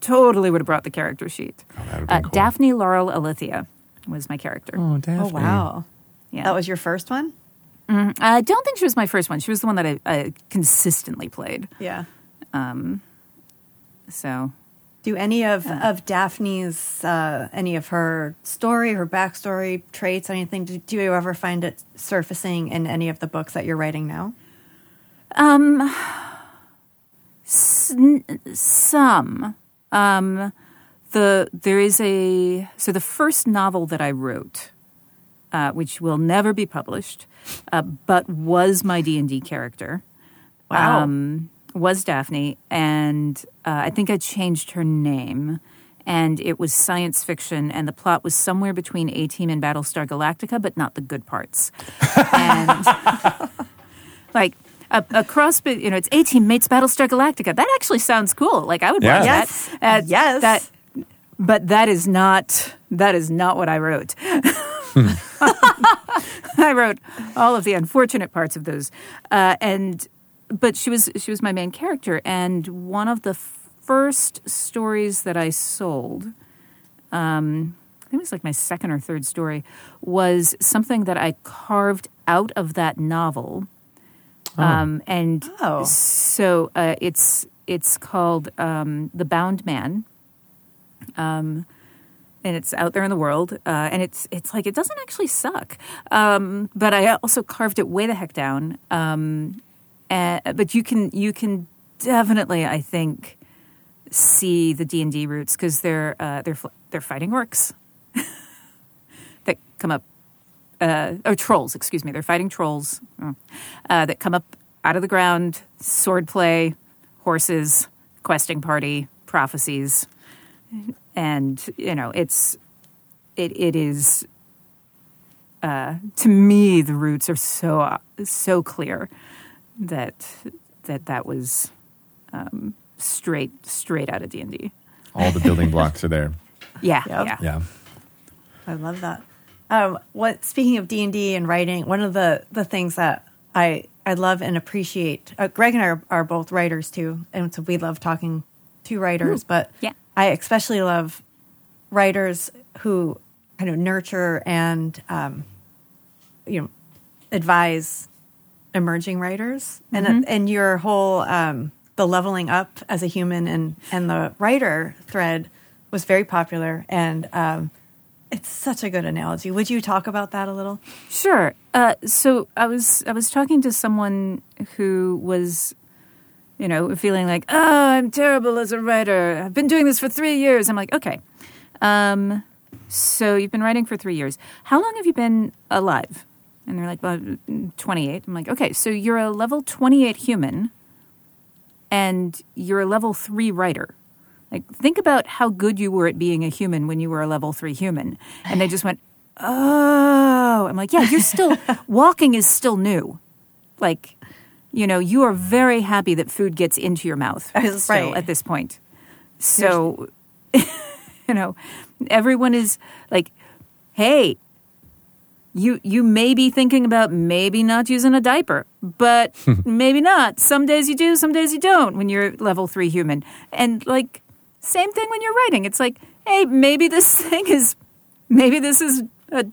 totally would have brought the character sheet. Oh, that would've uh, cool. Daphne Laurel Alithia was my character. Oh, Daphne. Oh, wow. yeah. That was your first one? I don't think she was my first one. She was the one that I, I consistently played. Yeah. So Do any of, of Daphne's, uh, any of her story, her backstory, traits, anything, do, do you ever find it surfacing in any of the books that you're writing now? N- some. Um, the there is a so the first novel that I wrote, uh, which will never be published, uh, but was my D and D character. Wow. Um, was Daphne, and uh, I think I changed her name. And it was science fiction, and the plot was somewhere between A Team and Battlestar Galactica, but not the good parts. and like a, a cross, you know, it's A Team mates Battlestar Galactica. That actually sounds cool. Like I would Yeah. watch Yes. that. Uh, Yes. That, but that is not that is not what I wrote. I wrote all of the unfortunate parts of those, uh, and but she was she was my main character, and one of the first stories that I sold. Um, I think it was like my second or third story, was something that I carved out of that novel. Um, and Oh. so uh, it's it's called um, The Bound Man. Um, and it's out there in the world, uh, and it's it's like it doesn't actually suck. Um, but I also carved it way the heck down. Um, and, but you can you can definitely, I think, see the D and D roots because they're uh, they're they're fighting orcs that come up uh, or trolls. Excuse me, they're fighting trolls oh, uh, that come up out of the ground. Sword play, horses, questing party, prophecies, and you know it's it it is. Uh, to me, the roots are so so clear that that that was um, straight straight out of D and D. All the building blocks are there. Yeah, Yep. yeah, Yeah. I love that. Um, what speaking of D and D and writing, one of the the things that I I love and appreciate. Uh, Greg and I are, are both writers too, and so we love talking to writers. But Yeah. I especially love writers who kind of nurture and um, you know advise emerging writers, and and your whole um, the leveling up as a human and and the writer thread was very popular and um, it's such a good analogy. Would you talk about that a little? Sure. Uh, so I was I was talking to someone who was, you know, feeling like, oh, I'm terrible as a writer. I've been doing this for three years. I'm like, okay. Um, so you've been writing for three years. How long have you been alive? And they're like, well, 28. I'm like, okay, so you're a level 28 human, and you're a level three writer. Like, think about how good you were at being a human when you were a level three human. And they just went, oh. I'm like, yeah, you're still, walking is still new. Like, you know, you are very happy that food gets into your mouth Right. still at this point. So, you know, everyone is like, hey, you you may be thinking about maybe not using a diaper, but maybe not. Some days you do, some days you don't when you're level 3 human. And like same thing when you're writing. It's like, hey, maybe this thing is maybe this is a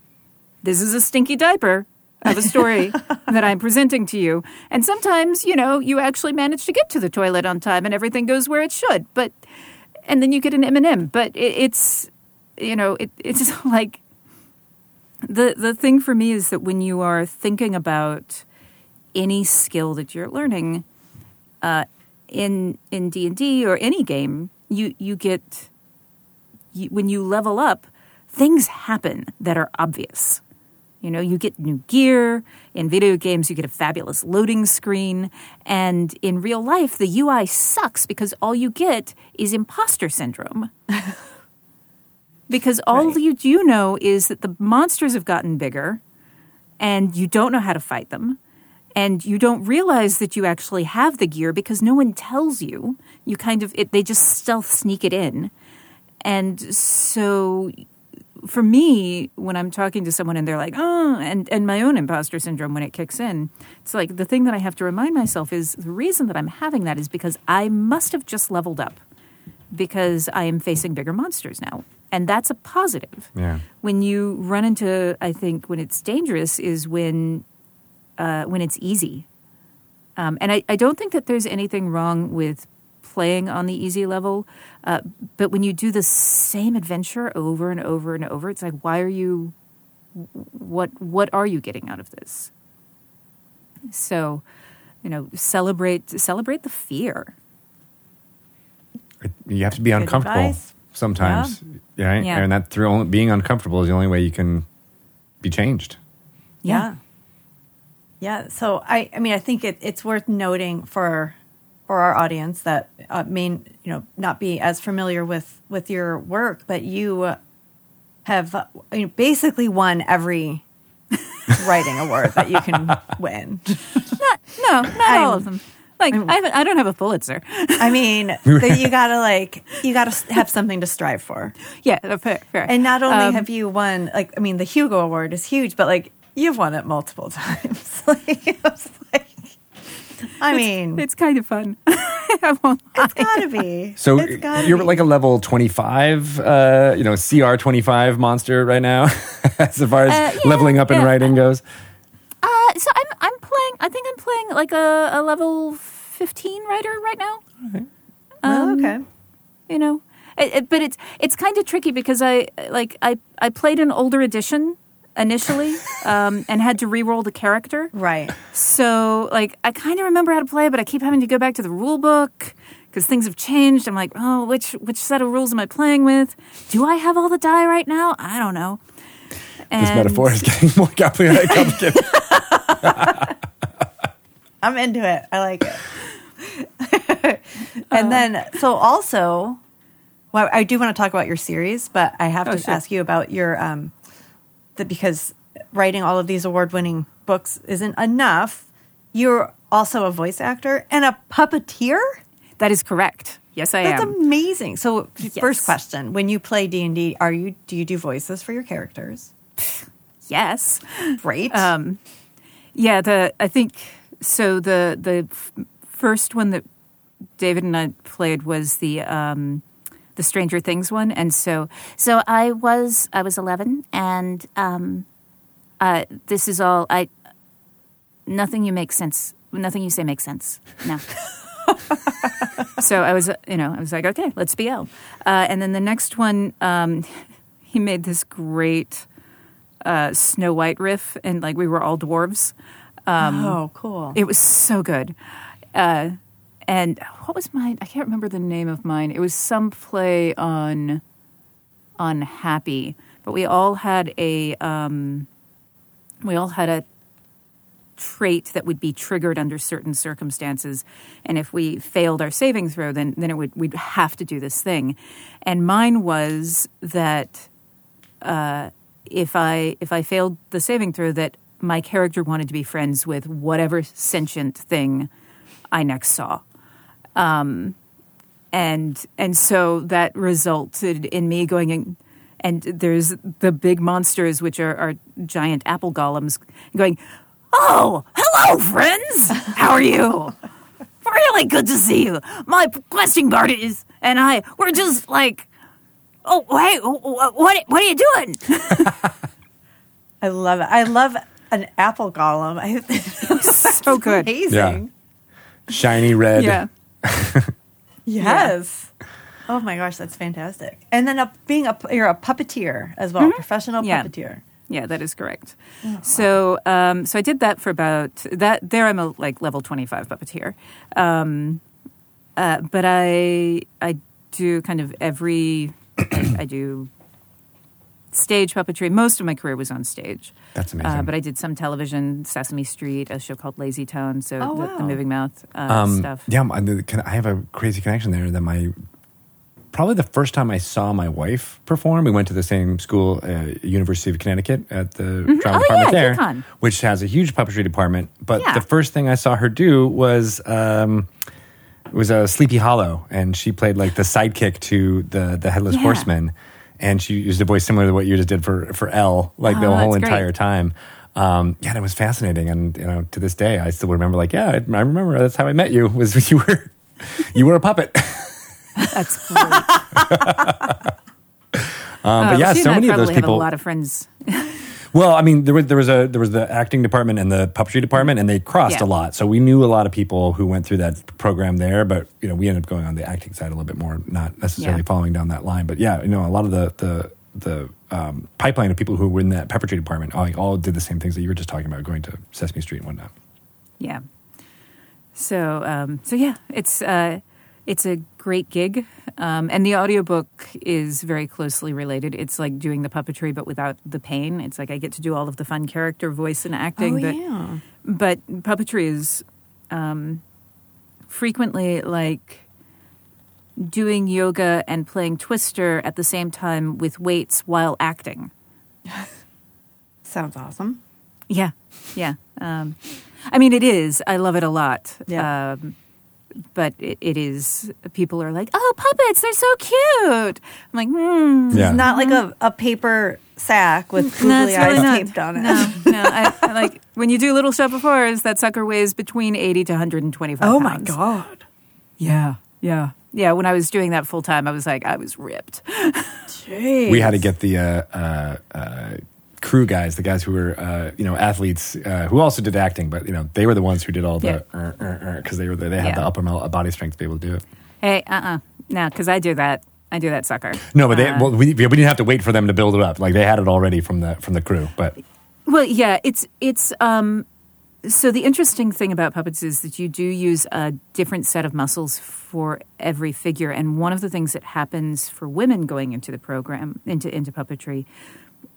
this is a stinky diaper of a story that I'm presenting to you. And sometimes, you know, you actually manage to get to the toilet on time and everything goes where it should. But and then you get an M&M, but it, it's you know, it, it's like the the thing for me is that when you are thinking about any skill that you're learning uh, in in D and D or any game, you you get you, when you level up, things happen that are obvious. You know, you get new gear. In video games, you get a fabulous loading screen. And in real life, the UI sucks because all you get is imposter syndrome. because all Right. you do know is that the monsters have gotten bigger and you don't know how to fight them. And you don't realize that you actually have the gear because no one tells you. You kind of, it, they just stealth sneak it in. And so for me, when I'm talking to someone and they're like, oh, and, and my own imposter syndrome when it kicks in, it's like the thing that I have to remind myself is the reason that I'm having that is because I must have just leveled up because I am facing bigger monsters now. And that's a positive. Yeah. When you run into, I think, when it's dangerous is when, uh, when it's easy. Um, and I, I don't think that there's anything wrong with playing on the easy level. Uh, but when you do the same adventure over and over and over, it's like, why are you, what, what are you getting out of this? So, you know, celebrate, celebrate the fear. You have to be uncomfortable advice. sometimes, right? Yeah. And that through only, being uncomfortable is the only way you can be changed. Yeah. Yeah. So I, I mean, I think it, it's worth noting for for our audience that uh, may you know not be as familiar with with your work, but you have you know, basically won every writing award that you can win. Not, no, not all I'm- of them. Like, I, don't have a Pulitzer. I mean, that you gotta like you gotta have something to strive for. yeah, fair, fair. And not only Um, have you won, like, I mean, the Hugo Award is huge, but like, you've won it multiple times. like, I mean, it's kind of fun. I won't lie. it's gotta be. So gotta you're be. like a level 25, uh, you know, CR 25 monster right now, as far as Uh, yeah, leveling up in yeah. writing goes. Uh, so I'm I'm playing. I think I'm playing like a, a level fifteen writer right now. Oh, um, okay. You know, it, it- but it's it's kind of tricky because I like I I played an older edition initially um, and had to re-roll the character. Right. So like I kind of remember how to play, but I keep having to go back to the rule book because things have changed. I'm like, oh, which which set of rules am I playing with? Do I have all the die right now? I don't know. This metaphor is getting more complicated. complicated. I'm into it. I like it. and then, so also, well, I do want to talk about your series, but I have Oh, to sure. ask you about your, um, the, because writing all of these award winning books isn't enough. You're also a voice actor and a puppeteer. That is correct. Yes, I That's am. That's amazing. So, Yes. first question: When you play D and D, are you do you do voices for your characters? yes. Great. Um, yeah, the I think so. The the f- first one that David and I played was the um, the Stranger Things one, and so so I was I was eleven, and um, uh, this is all I. Nothing you make sense. Nothing you say makes sense. No. so I was, you know, I was like, okay, let's be El. Uh, and then the next one, um, he made this great uh, Snow White riff, and like we were all dwarves. Um, oh, cool. It was so good. Uh, and what was mine? I can't remember the name of mine. It was some play on on happy, but we all had a um, we all had a trait that would be triggered under certain circumstances, and if we failed our saving throw, then then it would we'd have to do this thing. And mine was that uh, if I if I failed the saving throw, that my character wanted to be friends with whatever sentient thing I next saw. Um, and and so that resulted in me going in, and there's the big monsters which are, are giant apple golems going oh hello friends how are you really good to see you my questing parties and i we're just like oh hey what what are you doing I love it. I love an apple golem. I so good amazing. Shiny red. yeah Yes. Oh my gosh, that's fantastic. And then a, being a you're a puppeteer as well, professional Yeah. puppeteer. Yeah, that is correct. So, um, so I did that for about that. There, I'm a like level 25 puppeteer, um, uh, but I I do kind of every I, I do stage puppetry. Most of my career was on stage. That's amazing. Uh, but I did some television, Sesame Street, a show called Lazy Town, so Oh, the, wow. the Moving Mouth uh, um, stuff. Yeah, I the- can- I have a crazy connection there. That my probably the first time I saw my wife perform, we went to the same school, uh, University of Connecticut, at the drama Oh, department yeah, there, UConn. which has a huge puppetry department. But Yeah. the first thing I saw her do was. Um, it was a Sleepy Hollow, and she played like the sidekick to the the Headless Yeah. Horseman, and she used a voice similar to what you just did for for El, like the Oh, whole that's great. entire time. Um, yeah, and it was fascinating, and you know, to this day, I still remember. Like, yeah, I, I remember that's how I met you. Was you were you were a puppet? That's great. Um, but Uh, yeah, so many of those have people. a lot of friends. Well, I mean, there was there was a there was the acting department and the puppetry department, and they crossed Yeah. a lot. So we knew a lot of people who went through that program there. But you know, we ended up going on the acting side a little bit more, not necessarily Yeah. following down that line. But yeah, you know, a lot of the the the um, pipeline of people who were in that puppetry department all, all did the same things that you were just talking about, going to Sesame Street and whatnot. Yeah. So um, so yeah, it's uh, it's a great gig, um, and the audiobook is very closely related. It's like doing the puppetry, but without the pain. It's like I get to do all of the fun character voice and acting, Oh, but yeah. but puppetry is um, frequently like doing yoga and playing Twister at the same time with weights while acting. Sounds awesome. Yeah, yeah. Um, I mean, it is. I love it a lot. Yeah. Um, but it, it is. People are like, "Oh, puppets! They're so cute." I'm like, hmm. Yeah, It's not like a, a paper sack with No, googly it's really not. taped on it. No, no. I, I like when you do Little Shop of Horrors. That sucker weighs between eighty to 125. Oh my god. Yeah, yeah, yeah. When I was doing that full time, I was like, I was ripped. Jeez. we had to get the uh, uh, uh, crew guys, the guys who were uh, you know athletes uh, who also did acting, but you know they were the ones who did all the because they were the, they had Yeah. the upper body strength to be able to do it. Hey, uh, uh no, because I do that. I do that sucker. No, but they, Uh, well, we, we didn't have to wait for them to build it up. Like they had it already from the from the crew. But Well, yeah, it's it's um so the interesting thing about puppets is that you do use a different set of muscles for every figure and one of the things that happens for women going into the program into into puppetry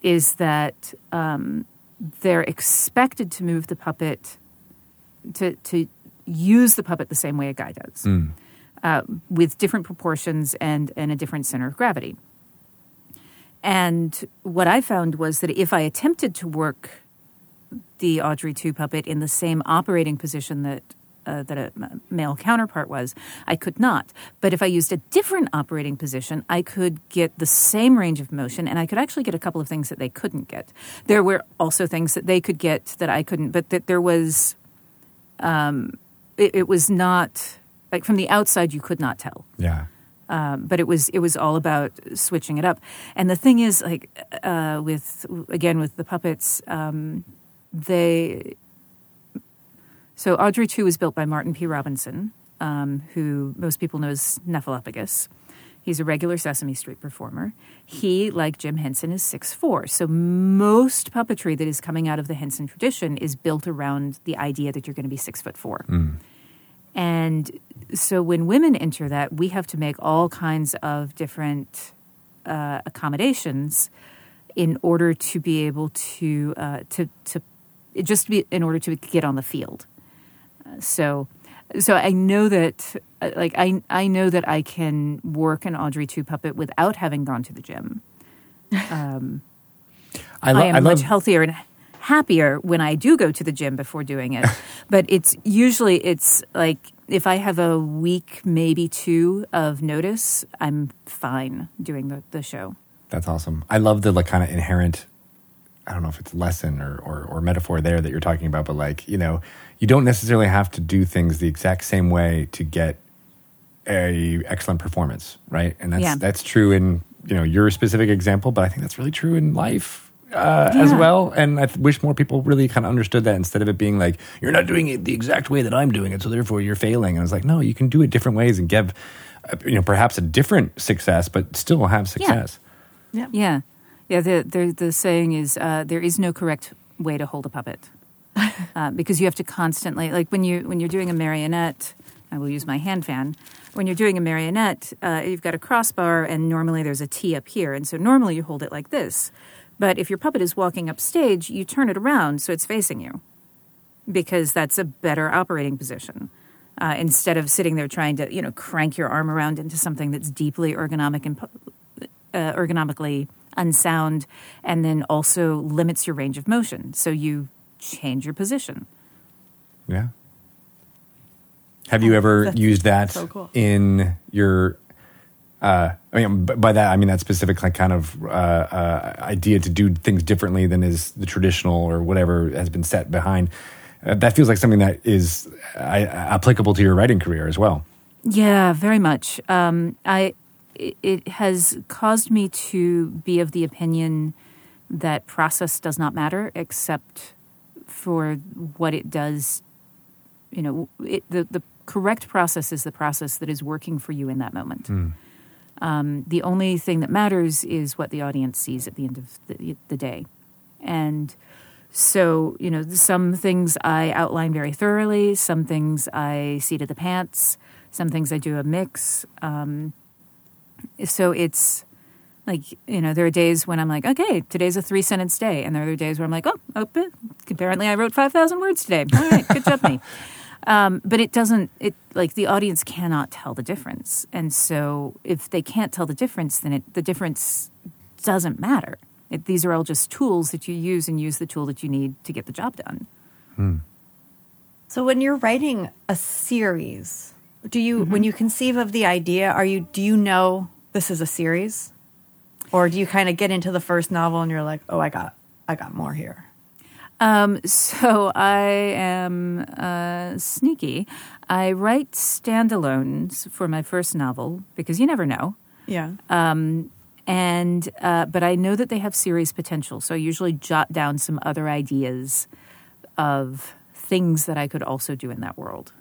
is that um, they're expected to move the puppet to to use the puppet the same way a guy does uh, with different proportions and and a different center of gravity. And what I found was that if I attempted to work the Audrey 2 puppet in the same operating position that uh, that a male counterpart was, I could not. But if I used a different operating position, I could get the same range of motion, and I could actually get a couple of things that they couldn't get. There were also things that they could get that I couldn't, but that there was, um, it, it was not like from the outside you could not tell yeah, um, but it was it was all about switching it up. And the thing is, like uh, with again with the puppets, um, they so Audrey two was built by Martin P. Robinson, um, who most people know as Snuffleupagus. He's a regular Sesame Street performer. He, like Jim Henson, is 6'4. So most puppetry that is coming out of the Henson tradition is built around the idea that you're going to be six foot four. And so when women enter that, we have to make all kinds of different uh, accommodations in order to be able to uh, to to just be in order to get on the field. So so I know that uh, like I I know that I can work an Audrey two puppet without having gone to the gym. Um, I, lo- I am I much healthier and happier when I do go to the gym before doing it. but it's usually it's like if I have a week, maybe two of notice, I'm fine doing the, the show. That's awesome. I love the like kind of inherent. I don't know if it's lesson or, or or metaphor there that you're talking about, but like you know, you don't necessarily have to do things the exact same way to get a excellent performance, right? And that's Yeah. that's true in you know your specific example, but I think that's really true in life uh, as well. And I th- wish more people really kind of understood that instead of it being like you're not doing it the exact way that I'm doing it, so therefore you're failing. And I was like, no, you can do it different ways and give uh, you know perhaps a different success, but still have success. Yeah. Yeah, yeah. Yeah, the the, the saying is uh, there is no correct way to hold a puppet uh, because you have to constantly like when you when you're doing a marionette. I will use my hand fan. When you're doing a marionette, uh, you've got a crossbar, and normally there's a T up here, and so normally you hold it like this. But if your puppet is walking up stage, you turn it around so it's facing you, because that's a better operating position. Uh, instead of sitting there trying to, you know, crank your arm around into something that's deeply ergonomic and uh, ergonomically unsound and then also limits your range of motion. So you change your position. Yeah. Have you ever That's used that so cool. in your? Uh, I mean, by that I mean that specific like kind of uh, uh, idea to do things differently than is the traditional or whatever has been set behind. Uh, that feels like something that is uh, applicable to your writing career as well. Yeah, very much. Um, I it, has caused me to be of the opinion that process does not matter except for what it does. You know, it, the the correct process is the process that is working for you in that moment. Um, the only thing that matters is what the audience sees at the end of the, the day, and so you know some things I outline very thoroughly, some things I see to the pants, some things I do a mix. Um, so it's like you know there are days when I'm like, okay, today's a three sentence day, and there are other days where I'm like, oh, okay, apparently I wrote five thousand words today. All right, good job, me. Um, but it doesn't. It like the audience cannot tell the difference, and so if they can't tell the difference, then it, the difference doesn't matter. It, these are all just tools that you use, and use the tool that you need to get the job done. So when you're writing a series, do you when you conceive of the idea, are you do you know this is a series? Or do you kind of get into the first novel and you're like, "Oh, I got I got more here." Um, so I am uh, sneaky. I write standalones for my first novel because you never know. Yeah. and uh, but I know that they have series potential. So I usually jot down some other ideas of things that I could also do in that world.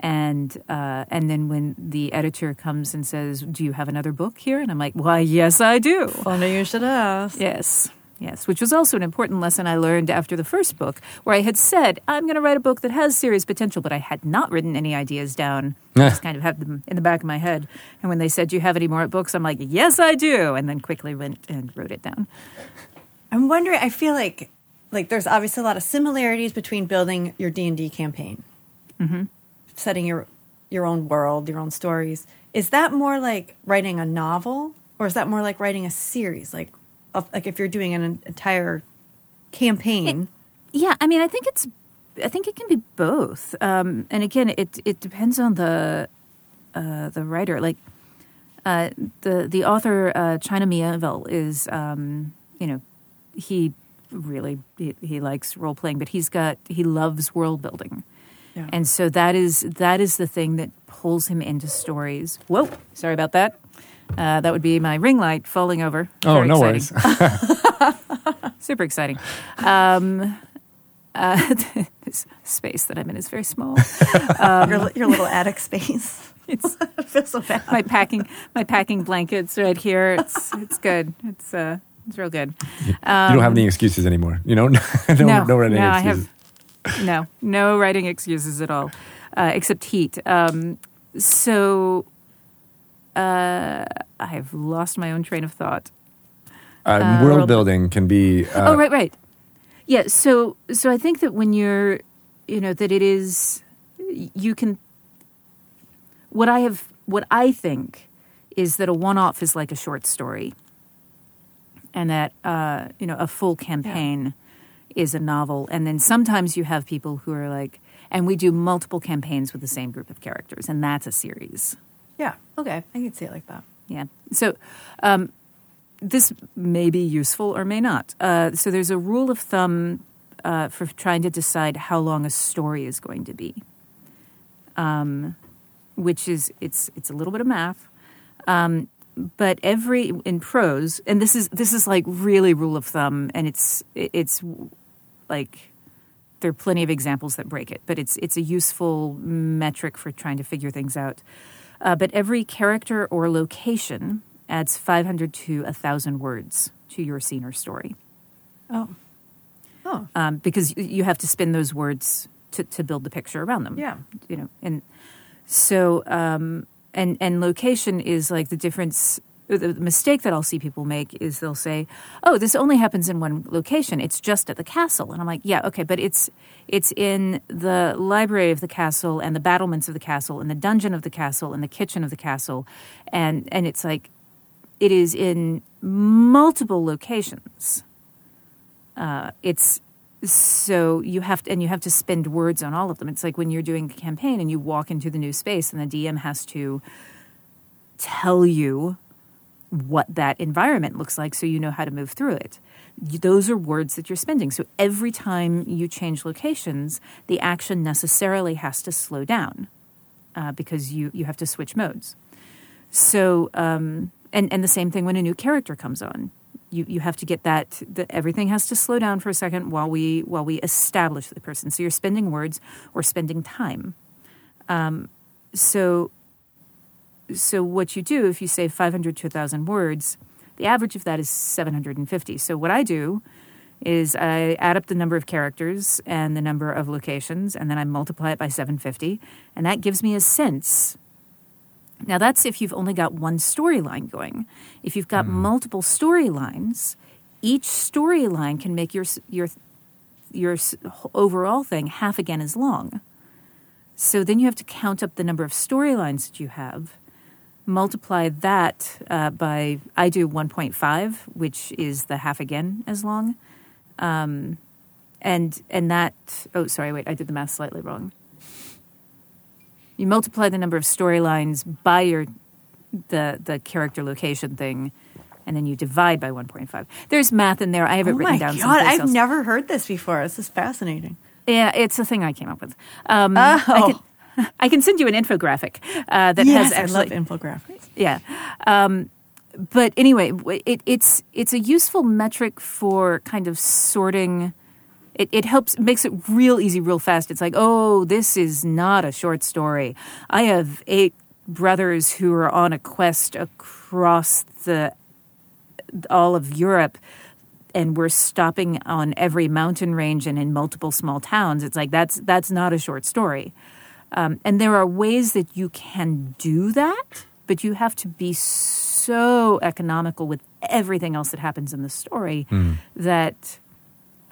And uh, and then when the editor comes and says, "Do you have another book here?" and I'm like, "Why, yes, I do." Funny you should ask. Yes. Yes, which was also an important lesson I learned after the first book, where I had said, I'm going to write a book that has serious potential, but I had not written any ideas down. I just kind of had them in the back of my head. And when they said, Do you have any more books? I'm like, Yes, I do. And then quickly went and wrote it down. I'm wondering. I feel like like there's obviously a lot of similarities between building your D and D campaign, setting your your own world, your own stories. Is that more like writing a novel, or is that more like writing a series? Like, of, like if you're doing an entire campaign. Yeah, I mean, I think it's, I think it can be both. Um, and again, it it depends on the uh, the writer. Like uh, the the author uh, China Mieville is, um, you know, he really he, he likes role playing, but he's got he loves world building, Yeah. and so that is that is the thing that pulls him into stories. Whoa, sorry about that. Uh, that would be my ring light falling over. Oh, Very no exciting. worries. super exciting. Um, uh, this space that I'm in is very small. your, your little attic space. It's I feel so bad. my packing my packing blankets right here. It's it's good. It's uh it's real good. you don't have any excuses anymore. You know, no, no, no, writing I excuses. have no no writing excuses at all, uh, except heat. Um, so uh, I have lost my own train of thought. uh, world building can be. Uh, oh right right yeah so so i think that when you're you know that it is you can what i have what i think is that a one-off is like a short story and that uh, you know a full campaign is a novel and then sometimes you have people who are like and we do multiple campaigns with the same group of characters and that's a series Yeah. Okay. I can see it like that. yeah. So um, this may be useful or may not. Uh, so there's a rule of thumb uh, for trying to decide how long a story is going to be, um, which is it's it's a little bit of math. Um, but every in prose, and this is this is like really rule of thumb, and it's it's like there are plenty of examples that break it, but it's it's a useful metric for trying to figure things out. Uh, but every character or location adds 500 to 1,000 words to your scene or story Oh. Oh. um, because you- you have to spin those words to, to build the picture around them. Yeah. You know, and so, um, and, and location is like the difference. The mistake that I'll see people make is they'll say, "Oh, this only happens in one location. It's just at the castle." And I'm like, "Yeah, okay, but it's it's in the library of the castle and the battlements of the castle and the dungeon of the castle and the kitchen of the castle, and and it's like it is in multiple locations. Uh, it's so you have to, and you have to spend words on all of them. It's like when you're doing a campaign and you walk into the new space, and the DM has to tell you what that environment looks like so you know how to move through it. Those are words that you're spending. So every time you change locations, the action necessarily has to slow down uh, because you, you have to switch modes. So, um, and, and the same thing when a new character comes on. You, you have to get that, that everything has to slow down for a second while we while we establish the person. So you're spending words or spending time. Um, so so what you do if you say 500 to 1000 words the average of that is 750 so what i do is i add up the number of characters and the number of locations and then i multiply it by 750 and that gives me a sense. Now that's if you've only got one storyline going. If you've got hmm. multiple storylines each storyline can make your your your overall thing half again as long. So then you have to count up the number of storylines that you have multiply that uh, by I do 1.5, which is the half again as long, um, and and that oh sorry wait I did the math slightly wrong. You multiply the number of storylines by your the the character location thing, and then you divide by 1.5. There's math in there. I have it Oh written my down. god! I've else. never heard this before. This is fascinating. Yeah, it's a thing I came up with. Um, Oh. I can, I can send you an infographic uh, that yes, has actually I love infographics. yeah. Um, but anyway, it, it's it's a useful metric for kind of sorting. It, it helps makes it real easy, real fast. It's like, oh, this is not a short story. I have eight brothers who are on a quest across the all of Europe, and we're stopping on every mountain range and in multiple small towns. It's like that's that's not a short story. Um, and there are ways that you can do that, but you have to be so economical with everything else that happens in the story that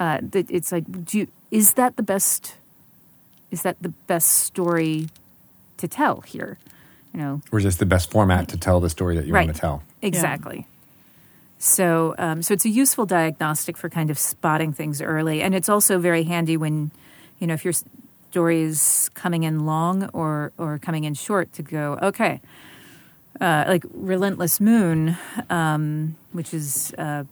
uh, that it's like, do you, is that the best? Is that the best story to tell here? You know, Or is this the best format to tell the story that you Right. want to tell? Exactly. So, um, so it's a useful diagnostic for kind of spotting things early, and it's also very handy when, you know, if your story is coming in long or or coming in short, to go okay. Uh, like Relentless Moon, um, which is uh,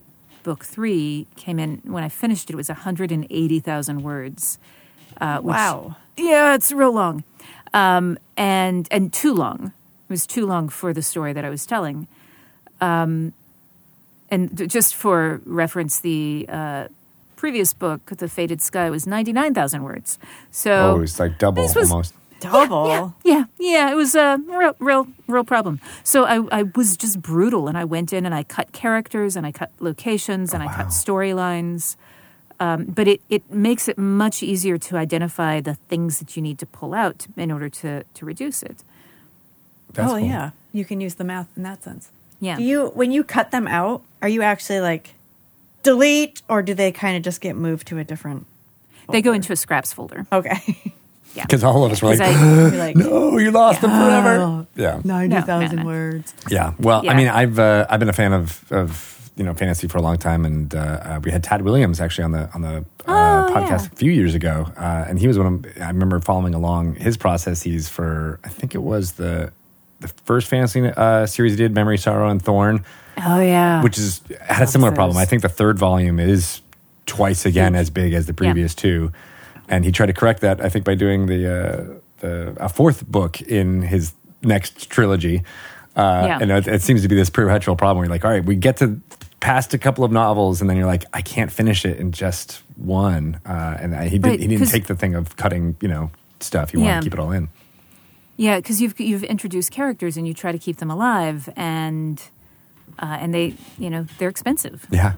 book three, came in when I finished it. It was 180,000 words. Uh, which- Wow. yeah, it's real long, um, and and too long. It was too long for the story that I was telling. Um, and just for reference, the uh, previous book, The Fated Sky, was 99,000 words. So Oh, was like double This was- almost. Double. yeah, yeah, yeah. It was a real, real, real problem. So I, I was just brutal, and I went in and I cut characters and I cut locations and I wow. cut storylines. Um, but it, it makes it much easier to identify the things that you need to pull out in order to, to reduce it. That's oh cool. yeah, you can use the math in that sense. Yeah. Do you when you cut them out? Are you actually like delete, or do they kind of just get moved to a different? They go into a scraps folder. Okay. Yeah. Because all of us were like, 'Cause I- like no, you lost them forever. Yeah. ninety No, no, no. words. Yeah. Well, I mean, I've uh, I've been a fan of of you know fantasy for a long time, and uh, uh, we had Tad Williams actually on the on the uh, Oh, podcast yeah. a few years ago, uh, and he was one of I remember following along his processes for I think it was the the first fantasy uh, series he did, Memory, Sorrow, and Thorn, Oh yeah. which is had a similar problem. I think the third volume is twice again as big as the previous two, and he tried to correct that. I think by doing the uh, the a fourth book in his next trilogy. Uh, Yeah. And it, it seems to be this perpetual problem. Where you're like, all right, we get to past a couple of novels, and then you're like, I can't finish it in just one. Uh, and I, he did, Right, he didn't take the thing of cutting, you know, stuff. He Yeah. wanted to keep it all in. Yeah, because you've you've introduced characters and you try to keep them alive, and uh, and they you know they're expensive. Yeah,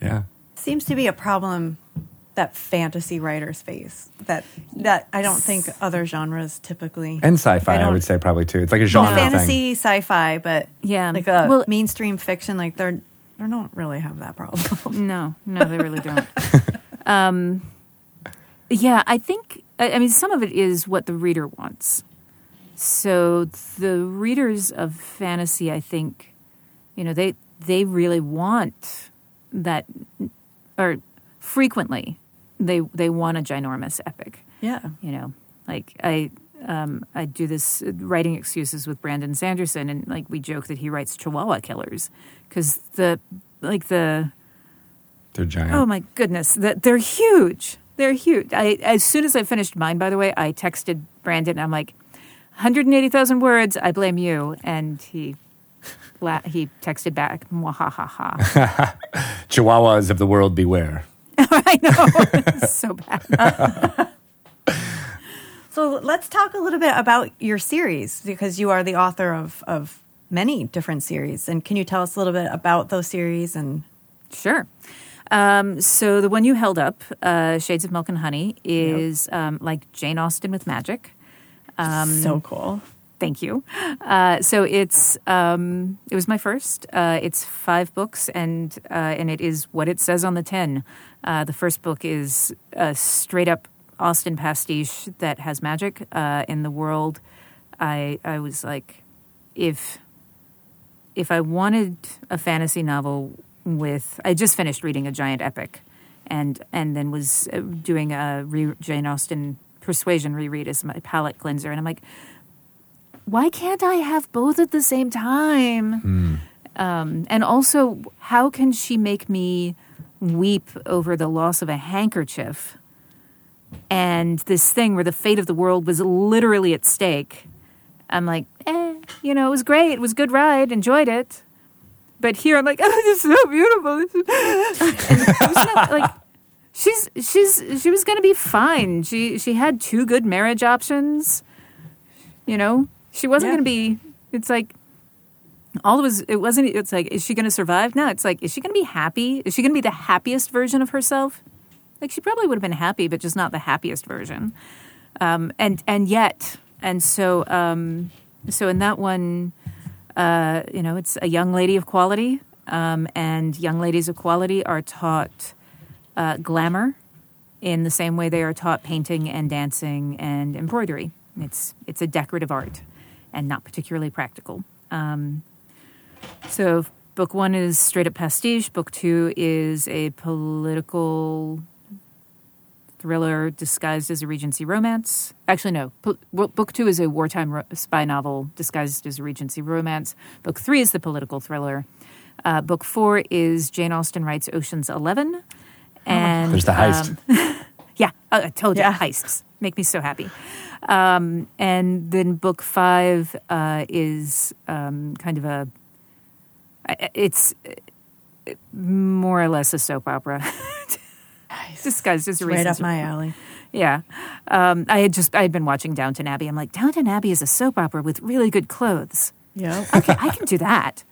yeah. Seems to be a problem that fantasy writers face. That that I don't think other genres typically And sci-fi, I, don't- would say probably too. It's like a genre thing. fantasy, sci-fi, but Yeah. like a Well- mainstream fiction, like they're they don't really have that problem. No, no, they really don't. um, yeah, I think. I, I mean, some of it is what the reader wants. So the readers of fantasy, I think, you know, they they really want that, or frequently, they they want a ginormous epic. yeah, you know like i um, i do this writing excuses with brandon sanderson and like we joke that he writes chihuahua killers because the like the They're giant. oh my goodness that they're huge they're huge i as soon as i finished mine by the way i texted brandon i'm like 180000 words i blame you and he la- he texted back Mwahahaha. Chihuahuas of the world beware. i know it's so bad So let's talk a little bit about your series because you are the author of of many different series. And can you tell us a little bit about those series and Sure. Um, so the one you held up, uh, Shades of Milk and Honey, is um, like Jane Austen with magic. so cool. Thank you. Uh, so it's um, it was my first. Uh, it's five books, and uh, and it is what it says on the tin. Uh, the first book is a straight up Austen pastiche that has magic uh, in the world. I I was like, if if I wanted a fantasy novel with, I just finished reading a giant epic, and and then was uh, doing a re- Jane Austen Persuasion reread as my palate cleanser, and I'm like, why can't I have both at the same time? Um, and also, how can she make me weep over the loss of a handkerchief and this thing where the fate of the world was literally at stake? I'm like, eh, you know, it was great. It was a good ride. Enjoyed it. But here I'm like, oh, this is so beautiful. And it not, like, she's she's she was gonna be fine. She she had two good marriage options. You know, she wasn't Yeah. gonna be. It's like all it was. It wasn't. It's like, is she gonna survive? No. It's like, is she gonna be happy? Is she gonna be the happiest version of herself? Like she probably would have been happy, but just not the happiest version. Um, and and yet, and so um, so in that one, uh, you know, it's a young lady of quality, um, and young ladies of quality are taught uh, glamour in the same way they are taught painting and dancing and embroidery. It's it's a decorative art and not particularly practical. Um, so book one is straight up pastiche. Book two is a political thriller disguised as a Regency romance. Actually, no. Po- book two is a wartime ro- spy novel disguised as a Regency romance. Book three is the political thriller. Uh, book four is Jane Austen writes Ocean's Eleven. And There's the heist. um, yeah, uh, I told you Yeah. heists make me so happy. Um, and then book five uh, is um, kind of a It's more or less a soap opera disguised as a right research up my alley. Yeah. Um, I had just I had been watching Downton Abbey. I'm like, Downton Abbey is a soap opera with really good clothes. Yeah. Okay, I can do that.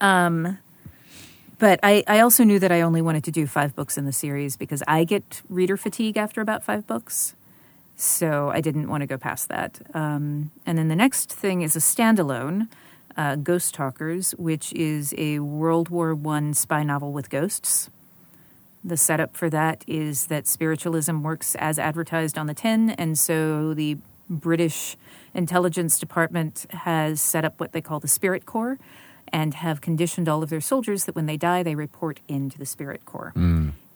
Um, but I, I also knew that I only wanted to do five books in the series because I get reader fatigue after about five books. So I didn't want to go past that. Um, and then the next thing is a standalone, uh, Ghost Talkers, which is a World War One spy novel with ghosts. The setup for that is that spiritualism works as advertised on the tin, and so the British intelligence department has set up what they call the Spirit Corps and have conditioned all of their soldiers that when they die, they report into the Spirit Corps.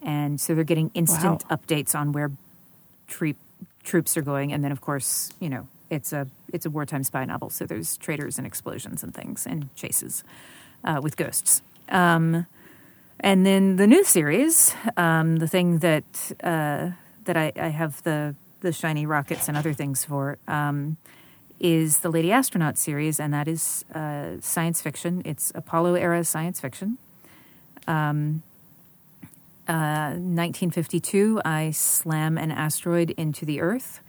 And so they're getting instant Wow. updates on where troop, troops are going, and then of course, you know, it's a it's a wartime spy novel, so there's traitors and explosions and things and chases uh, with ghosts. Um, and then the new series, um, the thing that uh, that I, I have the the shiny rockets and other things for, um, is the Lady Astronaut series, and that is uh, science fiction. It's Apollo era science fiction. Um, uh, 1952, I slam an asteroid into the Earth,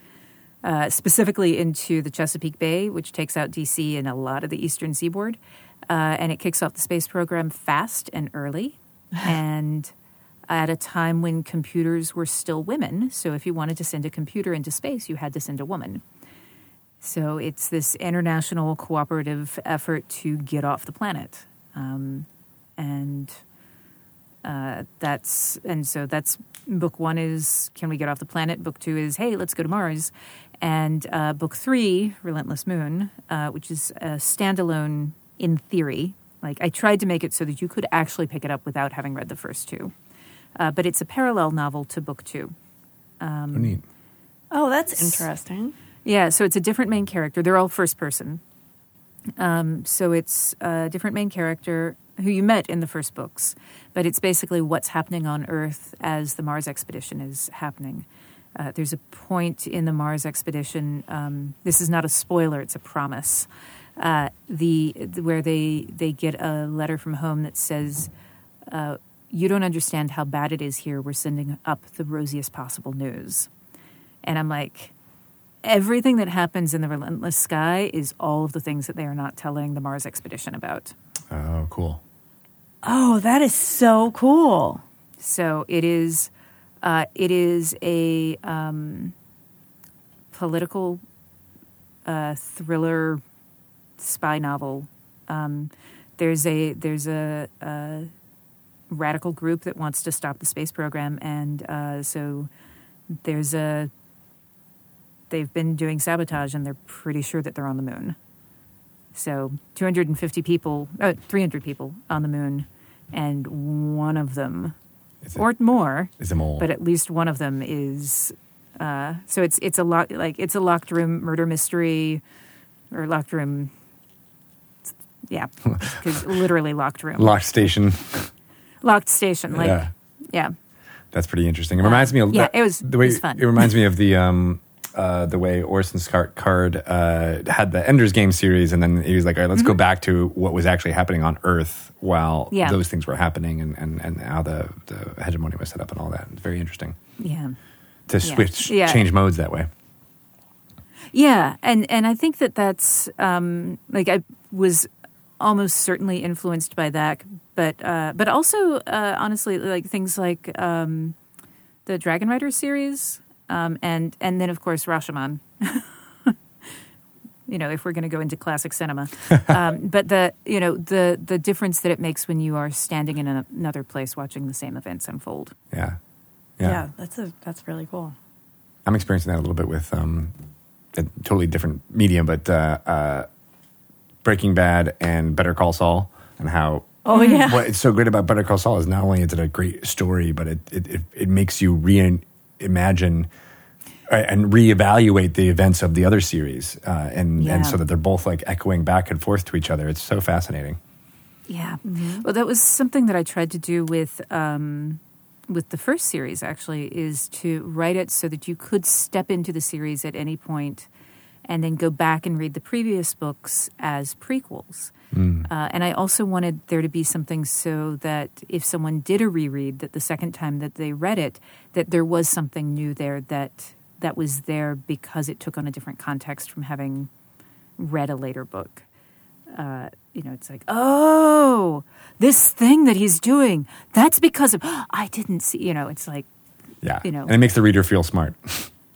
uh, specifically into the Chesapeake Bay, which takes out DC and a lot of the eastern seaboard. Uh, and it kicks off the space program fast and early, and at a time when computers were still women. So if you wanted to send a computer into space, you had to send a woman. So it's this international cooperative effort to get off the planet, um, and uh, that's and so that's book one is can we get off the planet? Book two is hey let's go to Mars, and uh, book three Relentless Moon, uh, which is a standalone in theory. Like I tried to make it so that you could actually pick it up without having read the first two, uh, but it's a parallel novel to book two. oh, neat. Oh, that's interesting. Yeah, so it's a different main character. They're all first person. Um, so it's a different main character who you met in the first books, but it's basically what's happening on Earth as the Mars expedition is happening. Uh, there's a point in the Mars expedition. Um, this is not a spoiler; it's a promise. Uh, the where they they get a letter from home that says, uh, "You don't understand how bad it is here. We're sending up the rosiest possible news." And I'm like, everything that happens in the relentless sky is all of the things that they are not telling the Mars expedition about. Oh, cool. Oh, that is so cool. So it is, uh, it is a um, political uh, thriller spy novel. Um, there's a there's a, a radical group that wants to stop the space program, and uh, so there's a they've been doing sabotage, and they're pretty sure that they're on the moon. So 250 people, uh, 300 people on the moon, and one of them, it, or more, is it mole? but at least one of them is. Uh, so it's it's a lock like it's a locked room murder mystery, or locked room. Yeah, because literally locked room, Locked station. locked station. Like yeah. yeah, That's pretty interesting. It reminds me of yeah, that- it was- the way it was fun. it reminds me of the um uh the way Orson Scott Card uh had the Ender's Game series and then he was like, all right, let's go back to what was actually happening on Earth while Mm-hmm. Yeah. those things were happening and, and, and how the, the hegemony was set up and all that. It's very interesting. yeah. To switch Yeah. change modes that way. Yeah, and and I think that that's um, like I was almost certainly influenced by that, but uh, but also uh, honestly like things like um, the Dragon Rider series, um, and and then of course Rashomon. you know, if we're going to go into classic cinema, um, but the you know the the difference that it makes when you are standing in a, another place watching the same events unfold. Yeah. Yeah. Yeah. that's a that's really cool. I'm experiencing that a little bit with um, a totally different medium, but uh, uh, Breaking Bad and Better Call Saul, and how Oh yeah. what it's so great about Better Call Saul is not only is it a great story, but it it, it, it makes you reimagine uh, and reevaluate the events of the other series, uh, and Yeah. and so that they're both like echoing back and forth to each other. It's so fascinating. Yeah. Well, that was something that I tried to do with um, with the first series. Actually, is to write it so that you could step into the series at any point and then go back and read the previous books as prequels. Uh, and I also wanted there to be something so that if someone did a reread, that the second time that they read it, that there was something new there that that was there because it took on a different context from having read a later book. Uh, you know, it's like, oh, this thing that he's doing, that's because of I didn't see. You know, it's like, Yeah. You know. and it makes the reader feel smart.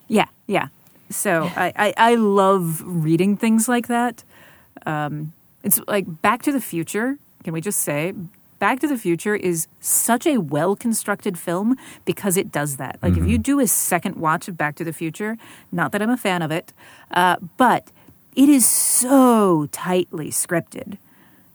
yeah, yeah. So I, I, I love reading things like that. Um, it's like Back to the Future. Can we just say Back to the Future is such a well constructed film because it does that. Like if you do a second watch of Back to the Future, not that I'm a fan of it, uh, but it is so tightly scripted.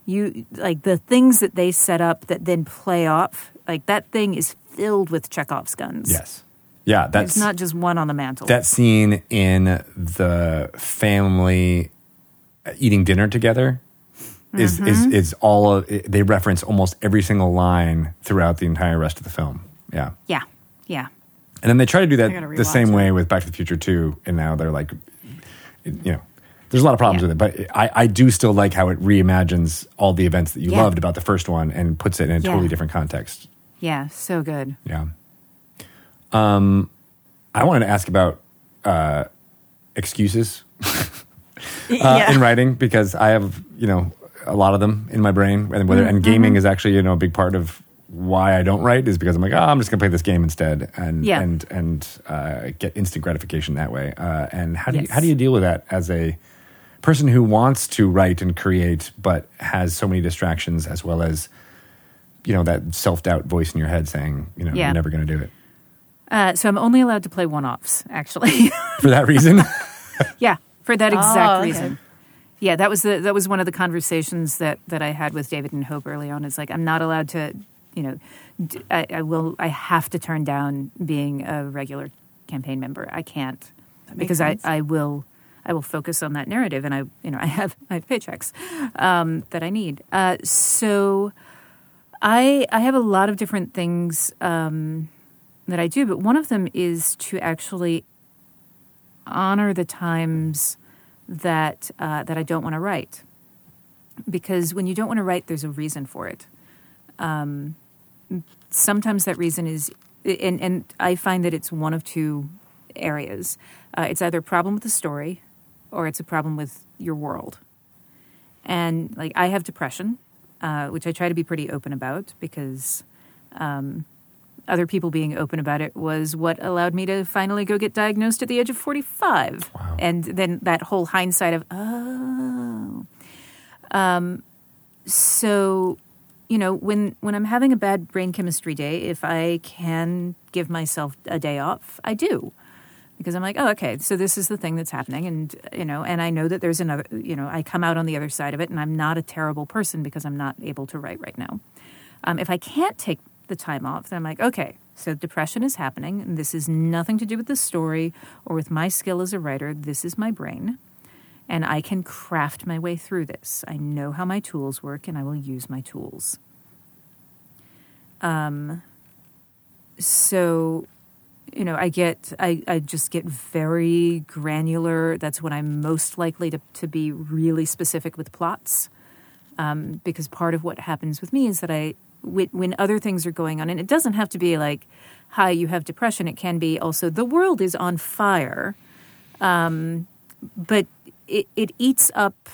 You like the things that they set up that then play off. Like that thing is filled with Chekhov's guns. yes. Yeah, that's it's not just one on the mantle. that scene in the family eating dinner together is Mm-hmm. is is all of they reference almost every single line throughout the entire rest of the film. Yeah. yeah, yeah. And then they try to do that the same it. way with Back to the Future 2 and now they're like you know there's a lot of problems Yeah. with it, but I, I do still like how it reimagines all the events that you Yeah. loved about the first one and puts it in a Yeah. totally different context. Yeah, so good. Yeah. Um, I wanted to ask about uh, excuses uh, yeah. in writing because I have, you know, a lot of them in my brain, and whether and gaming is actually, you know, a big part of why I don't write is because I'm like, oh, I'm just gonna play this game instead, and Yeah. and and uh, get instant gratification that way. Uh, and how do you how do you deal with that as a person who wants to write and create but has so many distractions as well as you know that self-doubt voice in your head saying you know Yeah. you're never going to do it Uh, so I'm only allowed to play one-offs, actually. for that reason yeah, for that exact Oh, okay. reason. Yeah, that was the that was one of the conversations that that I had with David and Hope early on. Is like I'm not allowed to, you know, I will I have to turn down being a regular campaign member. I can't because sense. I I will I will focus on that narrative, and I you know I have I have paychecks um, that I need. Uh, so I I have a lot of different things um, that I do, but one of them is to actually honor the times that uh, that I don't want to write, because when you don't want to write, there's a reason for it. Um, sometimes that reason is, and and I find that it's one of two areas. Uh, it's either a problem with the story, or it's a problem with your world. And like I have depression, uh, which I try to be pretty open about because um, other people being open about it was what allowed me to finally go get diagnosed at the age of 45. Wow. And then that whole hindsight of, oh. Um, so, you know, when, when I'm having a bad brain chemistry day, if I can give myself a day off, I do. Because I'm like, oh, okay, so this is the thing that's happening. And, you know, and I know that there's another, you know, I come out on the other side of it and I'm not a terrible person because I'm not able to write right now. Um, if I can't take the time off, then I'm like, okay, so depression is happening, and this is nothing to do with the story or with my skill as a writer. This is my brain, and I can craft my way through this. I know how my tools work, and I will use my tools. Um, so, you know, I get, I, I just get very granular. That's when I'm most likely to, to be really specific with plots um, because part of what happens with me is that I, when, other things are going on, and it doesn't have to be like, hi, you have depression. It can be also the world is on fire, um, but it, it eats up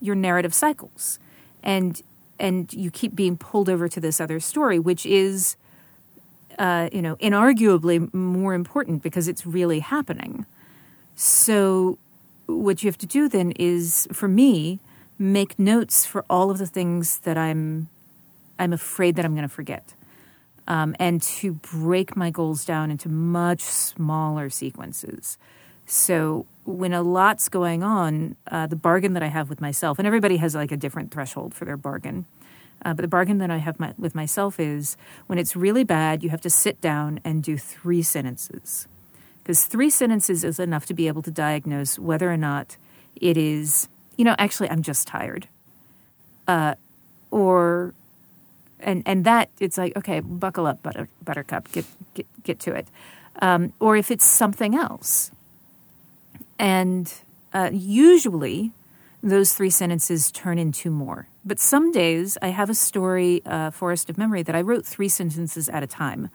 your narrative cycles, and and you keep being pulled over to this other story, which is, uh, you know, inarguably more important because it's really happening. So, what you have to do then is, for me, make notes for all of the things that I'm I'm afraid that I'm going to forget, um, and to break my goals down into much smaller sequences. So when a lot's going on, uh, the bargain that I have with myself, and everybody has like a different threshold for their bargain. Uh, but the bargain that I have my, with myself is when it's really bad, you have to sit down and do three sentences. Because three sentences is enough to be able to diagnose whether or not it is, you know, actually, I'm just tired. Uh, or, and, and that, it's like, okay, buckle up, butter, buttercup, get, get, get to it. Um, or if it's something else. And uh, usually those three sentences turn into more. But some days I have a story, uh, Forest of Memory, that I wrote three sentences at a time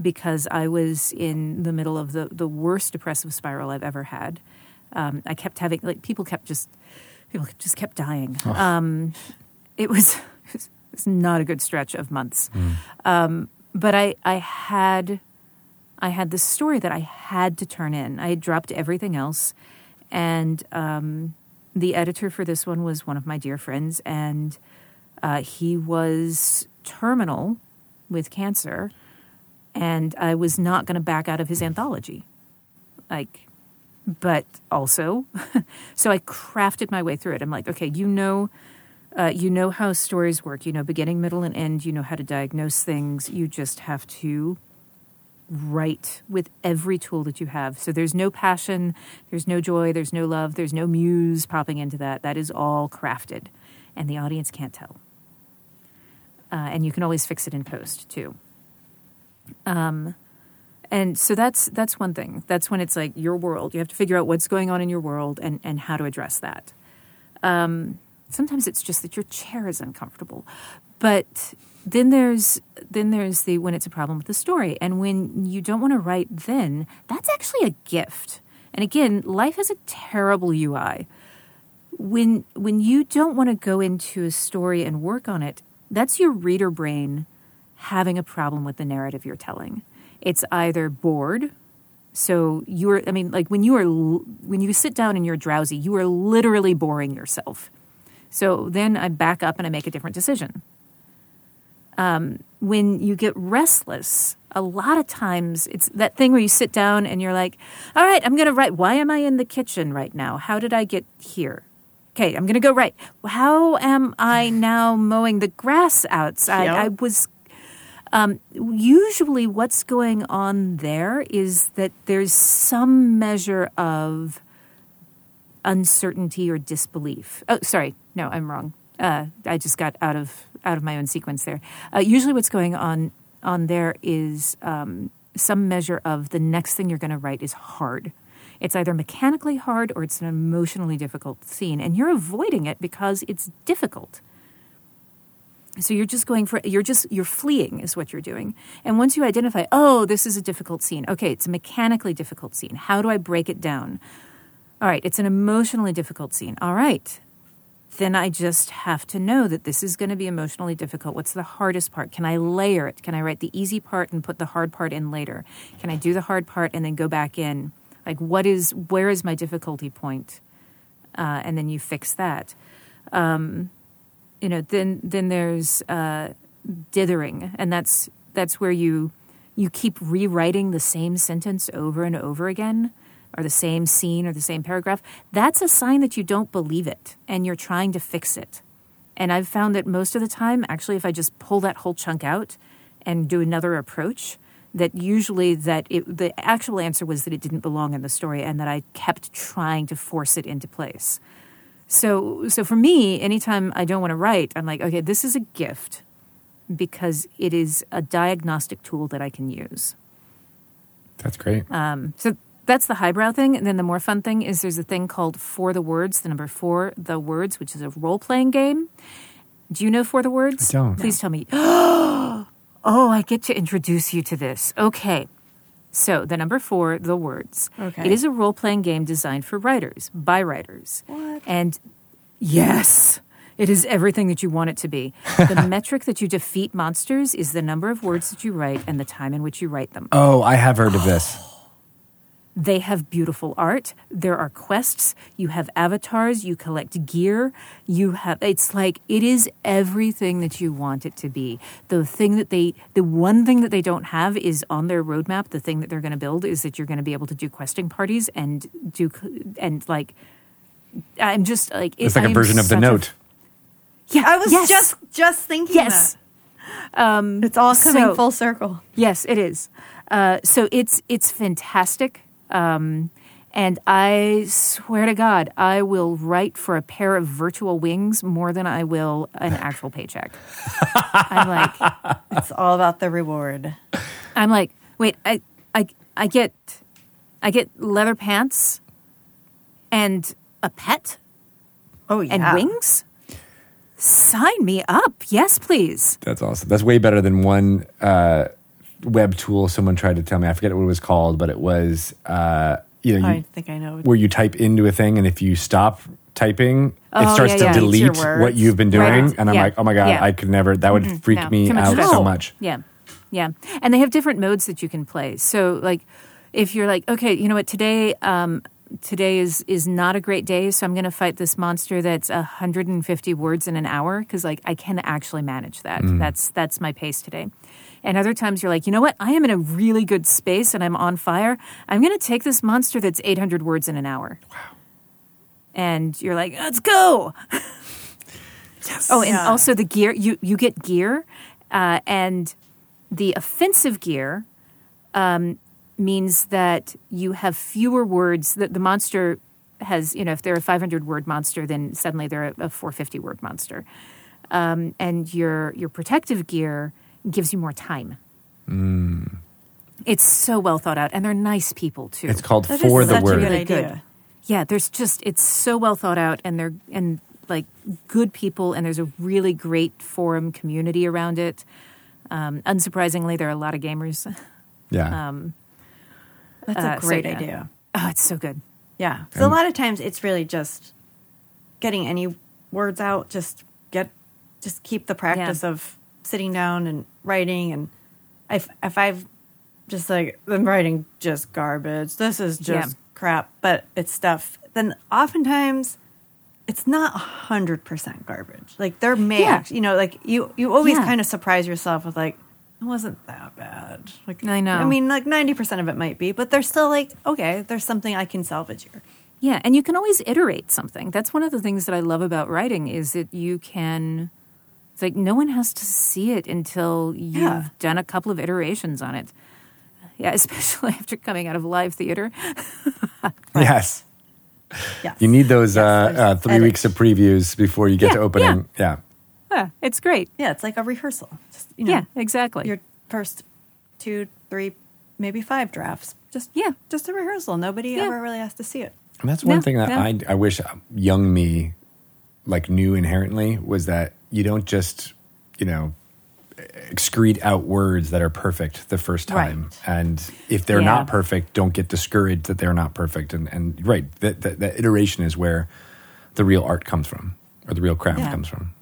because I was in the middle of the, the worst depressive spiral I've ever had. Um, I kept having, like, people kept just, people just kept dying. Um, it was, it was not a good stretch of months. Um, but I, I had, I had this story that I had to turn in. I had dropped everything else, and um, the editor for this one was one of my dear friends, and uh, he was terminal with cancer, and I was not going to back out of his anthology. Like, but also, so I crafted my way through it. I'm like, okay, you know, uh, you know how stories work. You know, beginning, middle, and end. You know how to diagnose things. You just have to write with every tool that you have. So there's no passion, there's no joy, there's no love, there's no muse popping into that. That is all crafted, and the audience can't tell. Uh, and you can always fix it in post too. Um, and so that's that's one thing. That's when it's like your world. You have to figure out what's going on in your world and and how to address that. Um, sometimes it's just that your chair is uncomfortable, but then there's then there's the when it's a problem with the story. And when you don't want to write then that's actually a gift. And again life has a terrible ui when when you don't want to go into a story and work on it that's your reader brain having a problem with the narrative you're telling. It's either bored so you're i mean like when you are when you sit down and you're drowsy you are literally boring yourself so then i back up and i make a different decision um, when you get restless, a lot of times it's that thing where you sit down and you're like, all right, I'm going to write. Why am I in the kitchen right now? How did I get here? Okay, I'm going to go right. How am I now mowing the grass outside? Yep. I was. Um, usually, what's going on there is that there's some measure of uncertainty or disbelief. Oh, sorry. No, I'm wrong. Uh, I just got out of out of my own sequence there. Uh, usually, what's going on on there is um, some measure of the next thing you're going to write is hard. It's either mechanically hard or it's an emotionally difficult scene, and you're avoiding it because it's difficult. So you're just going for you're just you're fleeing is what you're doing. And once you identify, oh, this is a difficult scene. Okay, it's a mechanically difficult scene. How do I break it down? All right, it's an emotionally difficult scene. All right then I just have to know that this is going to be emotionally difficult. What's the hardest part? Can I layer it? Can I write the easy part and put the hard part in later? Can I do the hard part and then go back in? Like, what is, where is my difficulty point? Uh, and then you fix that. Um, you know, then, then there's uh, dithering, and that's, that's where you, you keep rewriting the same sentence over and over again or the same scene or the same paragraph, that's a sign that you don't believe it and you're trying to fix it. And I've found that most of the time, actually, if I just pull that whole chunk out and do another approach, that usually that it, the actual answer was that it didn't belong in the story and that I kept trying to force it into place. So, so for me, anytime I don't want to write, I'm like, okay, this is a gift because it is a diagnostic tool that I can use. That's great. Um, so that's the highbrow thing. And then the more fun thing is there's a thing called For the Words, the number four, the words, which is a role playing game. Do you know For the Words? I don't. Please tell me. oh, I get to introduce you to this. Okay. So the number four, the words. Okay. It is a role playing game designed for writers, by writers. What? And yes, it is everything that you want it to be. The metric that you defeat monsters is the number of words that you write and the time in which you write them. Oh, I have heard of this. Oh, They have beautiful art. There are quests. You have avatars. You collect gear. You have, it's like, it is everything that you want it to be. The thing that they, the one thing that they don't have is on their roadmap. The thing that they're going to build is that you're going to be able to do questing parties and do, and like, I'm just like, It's it- like a I am version of the such a- note. yeah. I was yes, just just thinking yes. that. It's all coming so- full circle. Yes, it is. Uh, so it's it's fantastic, um, and I swear to God, I will write for a pair of virtual wings more than I will an actual paycheck. I'm like, It's all about the reward. I'm like, wait, I I I get I get leather pants and a pet Oh yeah. and wings? Sign me up. Yes, please. That's awesome. That's way better than one uh, web tool someone tried to tell me. I forget what it was called, but it was uh, you know you, I think I know. where you type into a thing, and if you stop typing, it Oh, starts yeah, to yeah. Delete what you've been doing. Right. And I'm Yeah. like, oh my god. I could never. That would freak No, me out stress. so much. Yeah. Yeah. And they have different modes that you can play. So like if you're like, okay, you know what, today um today is is not a great day, so I'm going to fight this monster that's 150 words in an hour cuz like I can actually manage that. That's that's my pace today. And other times you're like, you know what? I am in a really good space and I'm on fire. I'm going to take this monster that's 800 words in an hour. Wow. And you're like, let's go. Oh, and Yeah. also the gear you you get gear, uh, and the offensive gear um, means that you have fewer words. That the monster has, you know, if they're a 500 word monster, then suddenly they're a, a 450 word monster. Um, and your your protective gear gives you more time. It's so well thought out, and they're nice people too. It's called That is for the such a word. good idea. good. yeah, there's just it's so well thought out, and they're and like good people, and there's a really great forum community around it. Um, unsurprisingly, there are a lot of gamers. Yeah. Um, That's Uh, a so, great yeah. idea. oh, it's so good. Yeah. So a lot of times it's really just getting any words out. Just get, just keep the practice of sitting down and writing. And if if I've just like I'm writing just garbage, this is just Yeah. crap, but it's stuff. Then oftentimes it's not hundred percent garbage. Like there may, Yeah. you know, like you you always Yeah. kind of surprise yourself with like. It wasn't that bad. Like I know. I mean, like ninety percent of it might be, but there's still like, okay, there's something I can salvage here. Yeah, and you can always iterate something. That's one of the things that I love about writing is that you can. It's like no one has to see it until you've Yeah. done a couple of iterations on it. Yeah, especially after coming out of live theater. Yes. Yes. You need those Yes, uh, uh, three edit. weeks of previews before you get Yeah, to opening. Yeah. Yeah, it's great. Yeah, it's like a rehearsal. Just, you know, yeah, exactly. your first two, three, maybe five drafts. Just Yeah. just a rehearsal. Nobody Yeah. ever really has to see it. And that's one No, thing that no. I, I wish young me like knew inherently was that you don't just, you know, excrete out words that are perfect the first time. Right. And if they're Yeah. not perfect, don't get discouraged that they're not perfect. And, and right, that, that, that iteration is where the real art comes from or the real craft Yeah. comes from.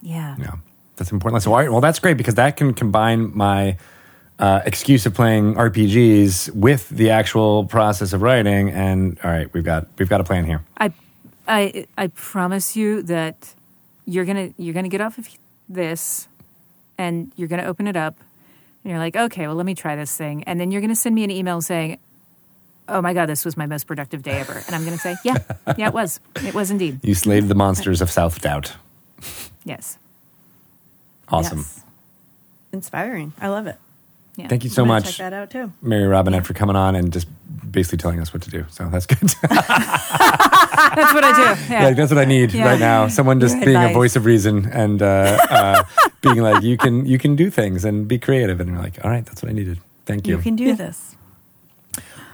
yeah. Yeah, that's important. So, all right, well, that's great because that can combine my uh, excuse of playing RPGs with the actual process of writing. And all right, we've got we've got a plan here. I, I, I promise you that you're gonna you're gonna get off of this, and you're gonna open it up, and you're like, okay, well, let me try this thing, and then you're gonna send me an email saying, "Oh my god, this was my most productive day ever," and I'm gonna say, "Yeah, yeah, it was, it was indeed, You slayed the monsters of self doubt. yes, Awesome. Yes. Inspiring. I love it. Yeah." Thank you so much, Check that out too. Mary Robinette, for coming on and just basically telling us what to do. So that's good. That's what I do. Yeah, like that's what I need Yeah. right now. Someone just Good being a voice of reason and uh, uh, being like, you can you can do things and be creative. And you're like, all right, that's what I needed. Thank you. You can do this.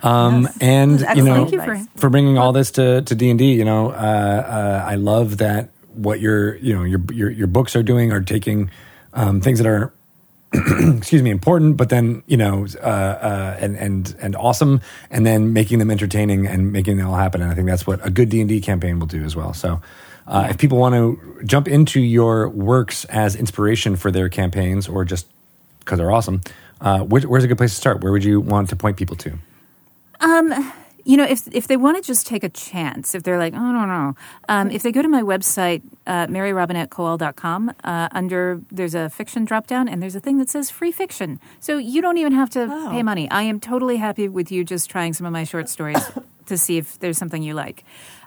Um, Yes. and you know, Thank you for- for bringing all this to to D and D. You know, uh, uh, I love that what your you know your your your books are doing are taking um, things that are excuse me important, but then you know uh, uh, and and and awesome, and then making them entertaining and making them all happen. And I think that's what a good D and D campaign will do as well. So. Uh, If people want to jump into your works as inspiration for their campaigns, or just because they're awesome, uh, where, where's a good place to start? Where would you want to point people to? You know, if if they want to just take a chance, if they're like, oh, no, no, um, if they go to my website, uh, maryrobinettekowal.com, uh, under there's a fiction drop down and there's a thing that says free fiction. So you don't even have to Oh. pay money. I am totally happy with you just trying some of my short stories to see if there's something you like.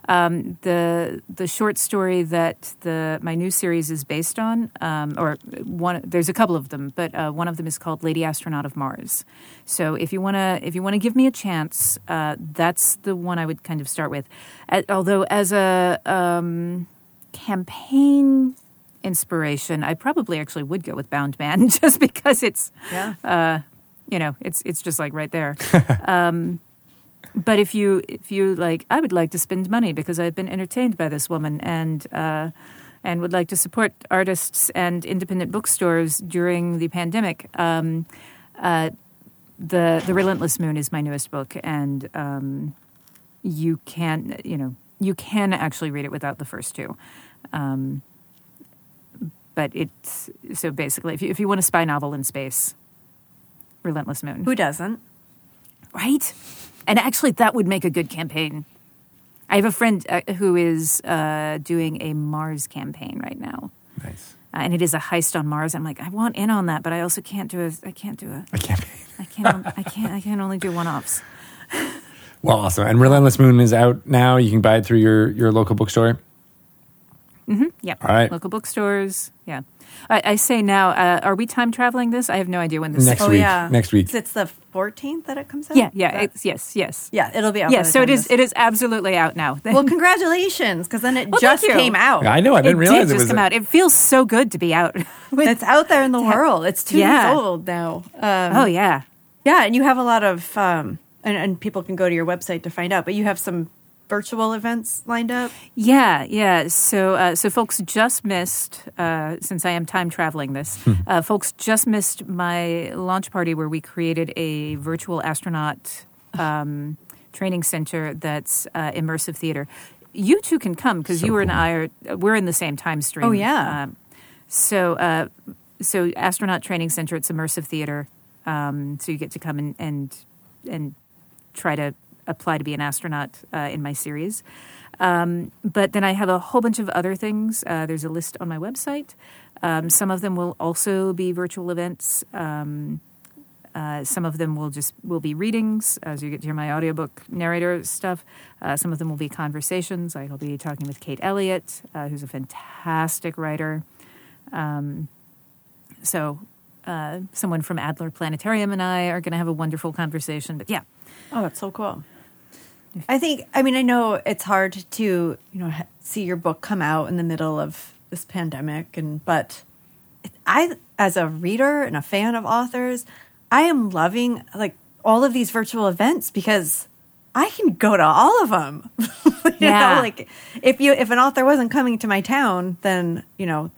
Um, the the short story that the my new series is based on, um, or one there's a couple of them, but uh, one of them is called Lady Astronaut of Mars. So if you wanna if you wanna give me a chance, uh, that's the one I would kind of start with. Uh, although as a um, campaign inspiration, I probably actually would go with Bound Man just because it's Yeah. uh, you know it's it's just like right there. but if you if you like, I would like to spend money because I've been entertained by this woman and. Uh, and would like to support artists and independent bookstores during the pandemic. Um, uh, the The Relentless Moon is my newest book, and um, you can you know you can actually read it without the first two. Um, but it's so basically, if you, if you want a spy novel in space, Relentless Moon, Who doesn't? right? And actually, that would make a good campaign. I have a friend uh, who is uh, doing a Mars campaign right now, Nice. uh, and it is a heist on Mars. I'm like, I want in on that, but I also can't do a. I can't do a. I can't. I can't. I can't. I can only do one offs. Well, awesome. And Relentless Moon is out now. You can buy it through your your local bookstore. Mm-hmm. Yeah. All right. Local bookstores. Yeah. I, I say now, uh, are we time traveling this? I have no idea when this. Next oh week. yeah, Next week. It's the 14th that it comes out. Yeah. Yeah. That- It's, yes. Yes. yeah, it'll be out. Yeah. by the So it time is. this- It is absolutely out now. well, congratulations, because then it Well, just came out. I know. I didn't it realize did it just was come a- out. It feels so good to be out. With- It's out there in the world. It's two Yeah. years old now. Um, oh yeah. Yeah, and you have a lot of, um, and, and people can go to your website to find out, but you have some virtual events lined up. Yeah, yeah. So, uh, so folks just missed, uh, since I am time traveling this, uh, folks just missed my launch party where we created a virtual astronaut um, training center that's uh, immersive theater. You two can come because So you and. I are we're in the same time stream. Oh, yeah. Um, so, uh, so astronaut training center. It's immersive theater. Um, so you get to come and and and try to apply to be an astronaut uh, in my series. Um, but then I have a whole bunch of other things. Uh, there's a list on my website. Um, some of them will also be virtual events. Um, uh, some of them will just will be readings, as you get to hear my audiobook narrator stuff. Uh, some of them will be conversations. I'll be talking with Kate Elliott, uh, who's a fantastic writer. Um, so, uh, someone from Adler Planetarium and I are going to have a wonderful conversation. But yeah, Oh, that's so cool. I think, I mean, I know it's hard to, you know, see your book come out in the middle of this pandemic, and, but I, as a reader and a fan of authors, I am loving like all of these virtual events because I can go to all of them. you Yeah. know, like if you, if an author wasn't coming to my town, then, you know,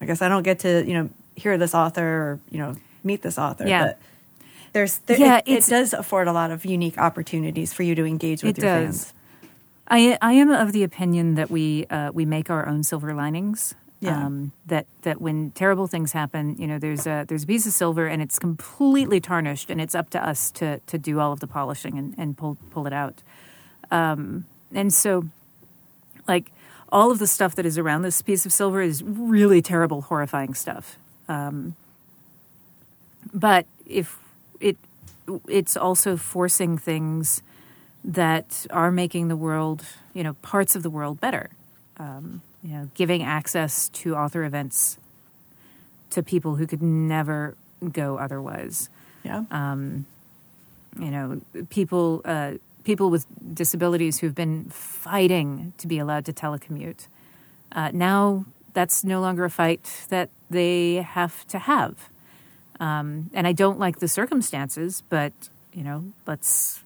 I guess I don't get to, you know, hear this author or, you know, meet this author. Yeah. But there's, there, Yeah, it, it does afford a lot of unique opportunities for you to engage with It your does. fans. I I am of the opinion that we uh, we make our own silver linings. Yeah. Um, that that when terrible things happen, you know, there's a there's a piece of silver and it's completely tarnished, and it's up to us to to do all of the polishing and, and pull pull it out. Um, and so, like all of the stuff that is around this piece of silver is really terrible, horrifying stuff. Um, but if it's also forcing things that are making the world, you know, parts of the world better. Um, you know, giving access to author events to people who could never go otherwise. Yeah. You know, people uh, people with disabilities who've been fighting to be allowed to telecommute. Uh, now that's no longer a fight that they have to have. Um, and I don't like the circumstances, but you know, let's.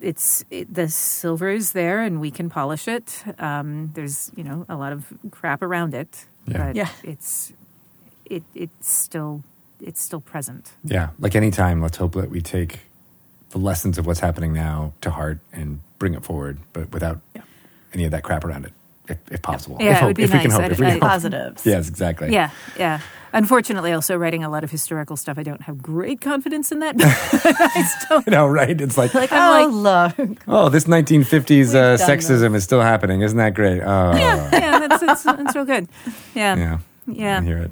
It's it, the silver is there, and we can polish it. Um, there's you know a lot of crap around it, Yeah. but Yeah. it's it it's still it's still present. Yeah, like anytime, let's hope that we take the lessons of what's happening now to heart and bring it forward, but without any of that crap around it, if, if possible. Yeah, if, it hope, would be if we can nice. hope. If we can. Positives. Yes, exactly. Yeah, yeah. Unfortunately, also writing a lot of historical stuff, I don't have great confidence in that. I still You know, right? It's like, like. Oh, like, look. oh, this 1950s uh, sexism is still happening. Isn't that great? Oh, yeah. yeah, that's, that's that's real good. Yeah, Yeah. Yeah. I hear it.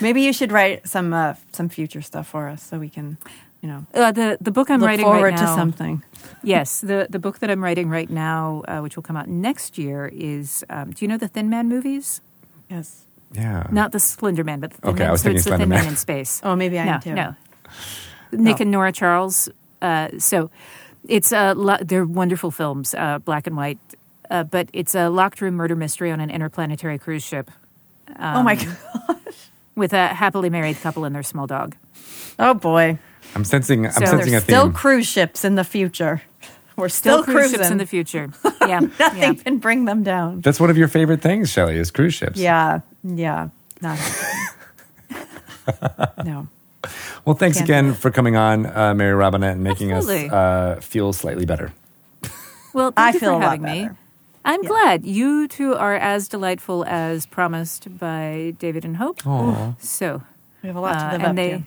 Maybe you should write some uh, some future stuff for us so we can, you know, Uh, the the book I'm look writing forward right to something. Yes, the the book that I'm writing right now, uh, which will come out next year, is. Um, do you know the Thin Man movies? Yes. Yeah. Not the Slender Man, but the Thin Okay, Man. I was so thinking it's the Slender Thin Man. Man in space. Oh, maybe I no, am too. no. Nick Oh. and Nora Charles. Uh, so it's a lo- they're wonderful films, uh, black and white, uh, but it's a locked room murder mystery on an interplanetary cruise ship oh my gosh! with a happily married couple and their small dog. Oh boy. I'm sensing. I'm So- sensing a There's still cruise ships in the future. We're still, Still cruise cruising. ships in the future. Yeah. Nothing yeah. can bring them down. That's one of your favorite things, Shelly, is cruise ships. Yeah, yeah. Not no. Well, thanks Can't again for coming on, uh, Mary Robinette, and making Absolutely. us uh, feel slightly better. Well, thank I you feel a for lot having me. better. I'm glad you two are as delightful as promised by David and Hope. Aw. So, We have a lot to uh, live and up they, to.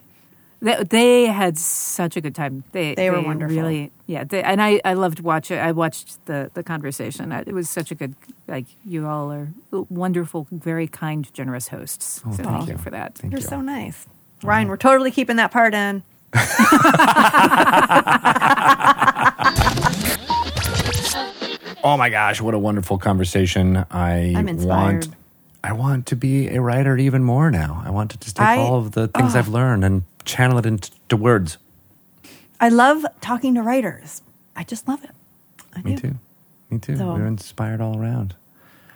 They they had such a good time. They They were wonderful. Really, yeah. They, and I I loved watching. I watched the the conversation. It was such a good. Like you all are wonderful, very kind, generous hosts. Oh, so Oh, thank thank you. you for that. Thank You're you. so nice. Ryan, we're totally keeping that part in. Oh my gosh, what a wonderful conversation! I I'm want. inspired. I want to be a writer even more now. I want to just take I- all of the things I've ah. learned and channel it into words. I love talking to writers. I just love it. I Me do. too. Me too. So- We're inspired all around.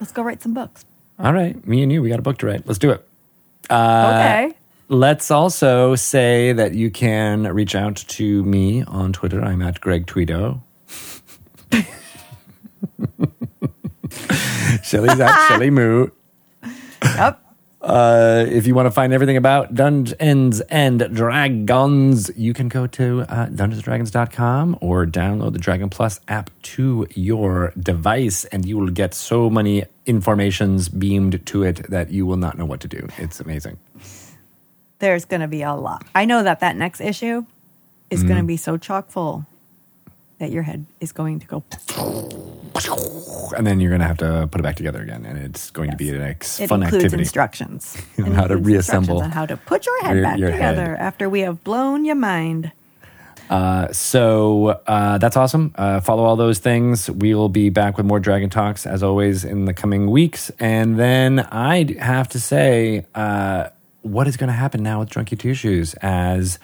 Let's go write some books. All right, me and you, we got a book to write. Let's do it. Uh, okay. Let's also say that you can reach out to me on Twitter. I'm at Greg Tito. Shelly's at Shelly Moo. Yep. Uh, if you want to find everything about Dungeons and Dragons, you can go to uh, dungeonsdragons.com or download the Dragon Plus app to your device, and you will get so many informations beamed to it that you will not know what to do. It's amazing. There's going to be a lot. I know that that next issue is Mm-hmm. going to be so chock full that your head is going to go. And then you're going to have to put it back together again, and it's going to be an ex- It fun includes activity. instructions. On how to reassemble on how to put your head your- back your head. together after we have blown your mind. So uh, that's awesome. Uh, follow all those things. We will be back with more Dragon Talks as always in the coming weeks. And then I have to say, uh, what is going to happen now with Drunky Two Shoes as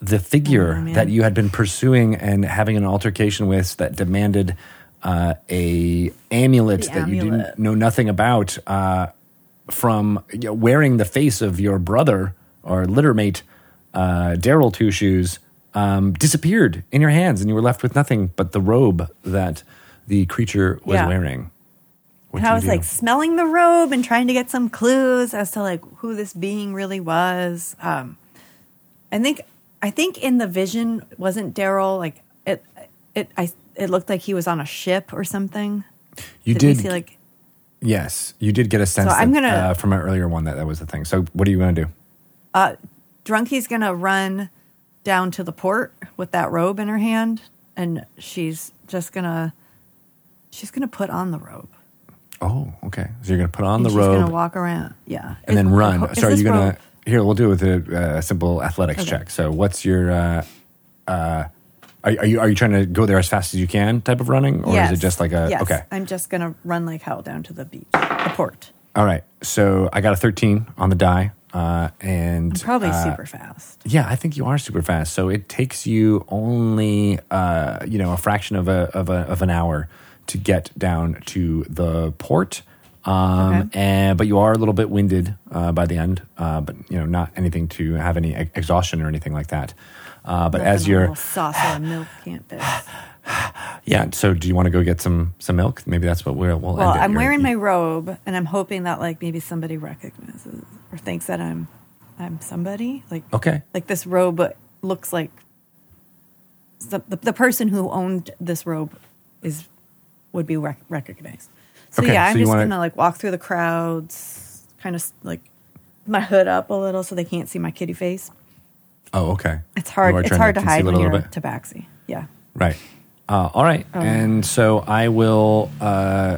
the figure Oh, that you had been pursuing and having an altercation with that demanded uh, a amulet The that you amulet. didn't know nothing about uh, from you know, wearing the face of your brother or littermate uh, Daryl Two Shoes um, disappeared in your hands, and you were left with nothing but the robe that the creature was Yeah. wearing. What and I was do? like smelling the robe and trying to get some clues as to like who this being really was. Um, I think I think in the vision wasn't Daryl like it. It I it looked like he was on a ship or something. you we did, see like yes, you did get a sense I'm gonna- uh, from an earlier one that that was the thing. So, what are you going to do? Uh, Drunky's gonna run down to the port with that robe in her hand, and she's just gonna she's gonna put on the robe. Oh, okay. So you're going to put on And the she's robe She's gonna walk around, yeah, and then run. is so are you robe- to? Here, we'll do it with a uh, simple athletics Okay. check. So, what's your? Uh, uh, are, are you are you trying to go there as fast as you can type of running, or Yes. is it just like a yes. okay? I'm just gonna run like hell down to the beach, the port. All right. So I got a 13 on the die, uh, and I'm probably uh, super fast. Yeah, I think you are super fast. So it takes you only, uh, you know, a fraction of a, of a of an hour to get down to the port. Um, Okay. and but you are a little bit winded uh, by the end, uh, but you know, not anything to have any ex- exhaustion or anything like that. Uh, but Nothing as you're, saucer of milk can't fix. yeah. So do you want to go get some some milk? Maybe that's what we'll. we'll Well. I'm wearing my robe, and I'm hoping that like maybe somebody recognizes or thinks that I'm I'm somebody. Like Okay. like this robe looks like the, the, the person who owned this robe is would be rec- recognized. So Okay, yeah, I'm just wanna- gonna like walk through the crowds, kind of like my hood up a little so they can't see my kitty face. Oh, okay. It's hard. It's hard to, conceal hide when you're bit. tabaxi. Yeah. Right. Uh, all right. Um, and so I will. Uh,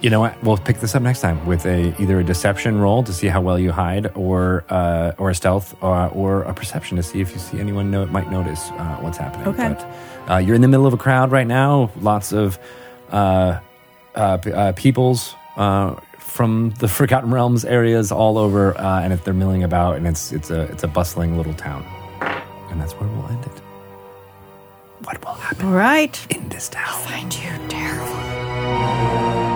you know what? We'll pick this up next time with a either a deception roll to see how well you hide, or uh, or a stealth, or, or a perception to see if you see anyone know, might notice uh, what's happening. Okay. But uh, you're in the middle of a crowd right now. Lots of uh, uh, peoples uh, from the Forgotten Realms areas all over, uh, and if they're milling about, and it's it's a it's a bustling little town, and that's where we'll end it. What will happen? All right. in this town. Find you, Daryl.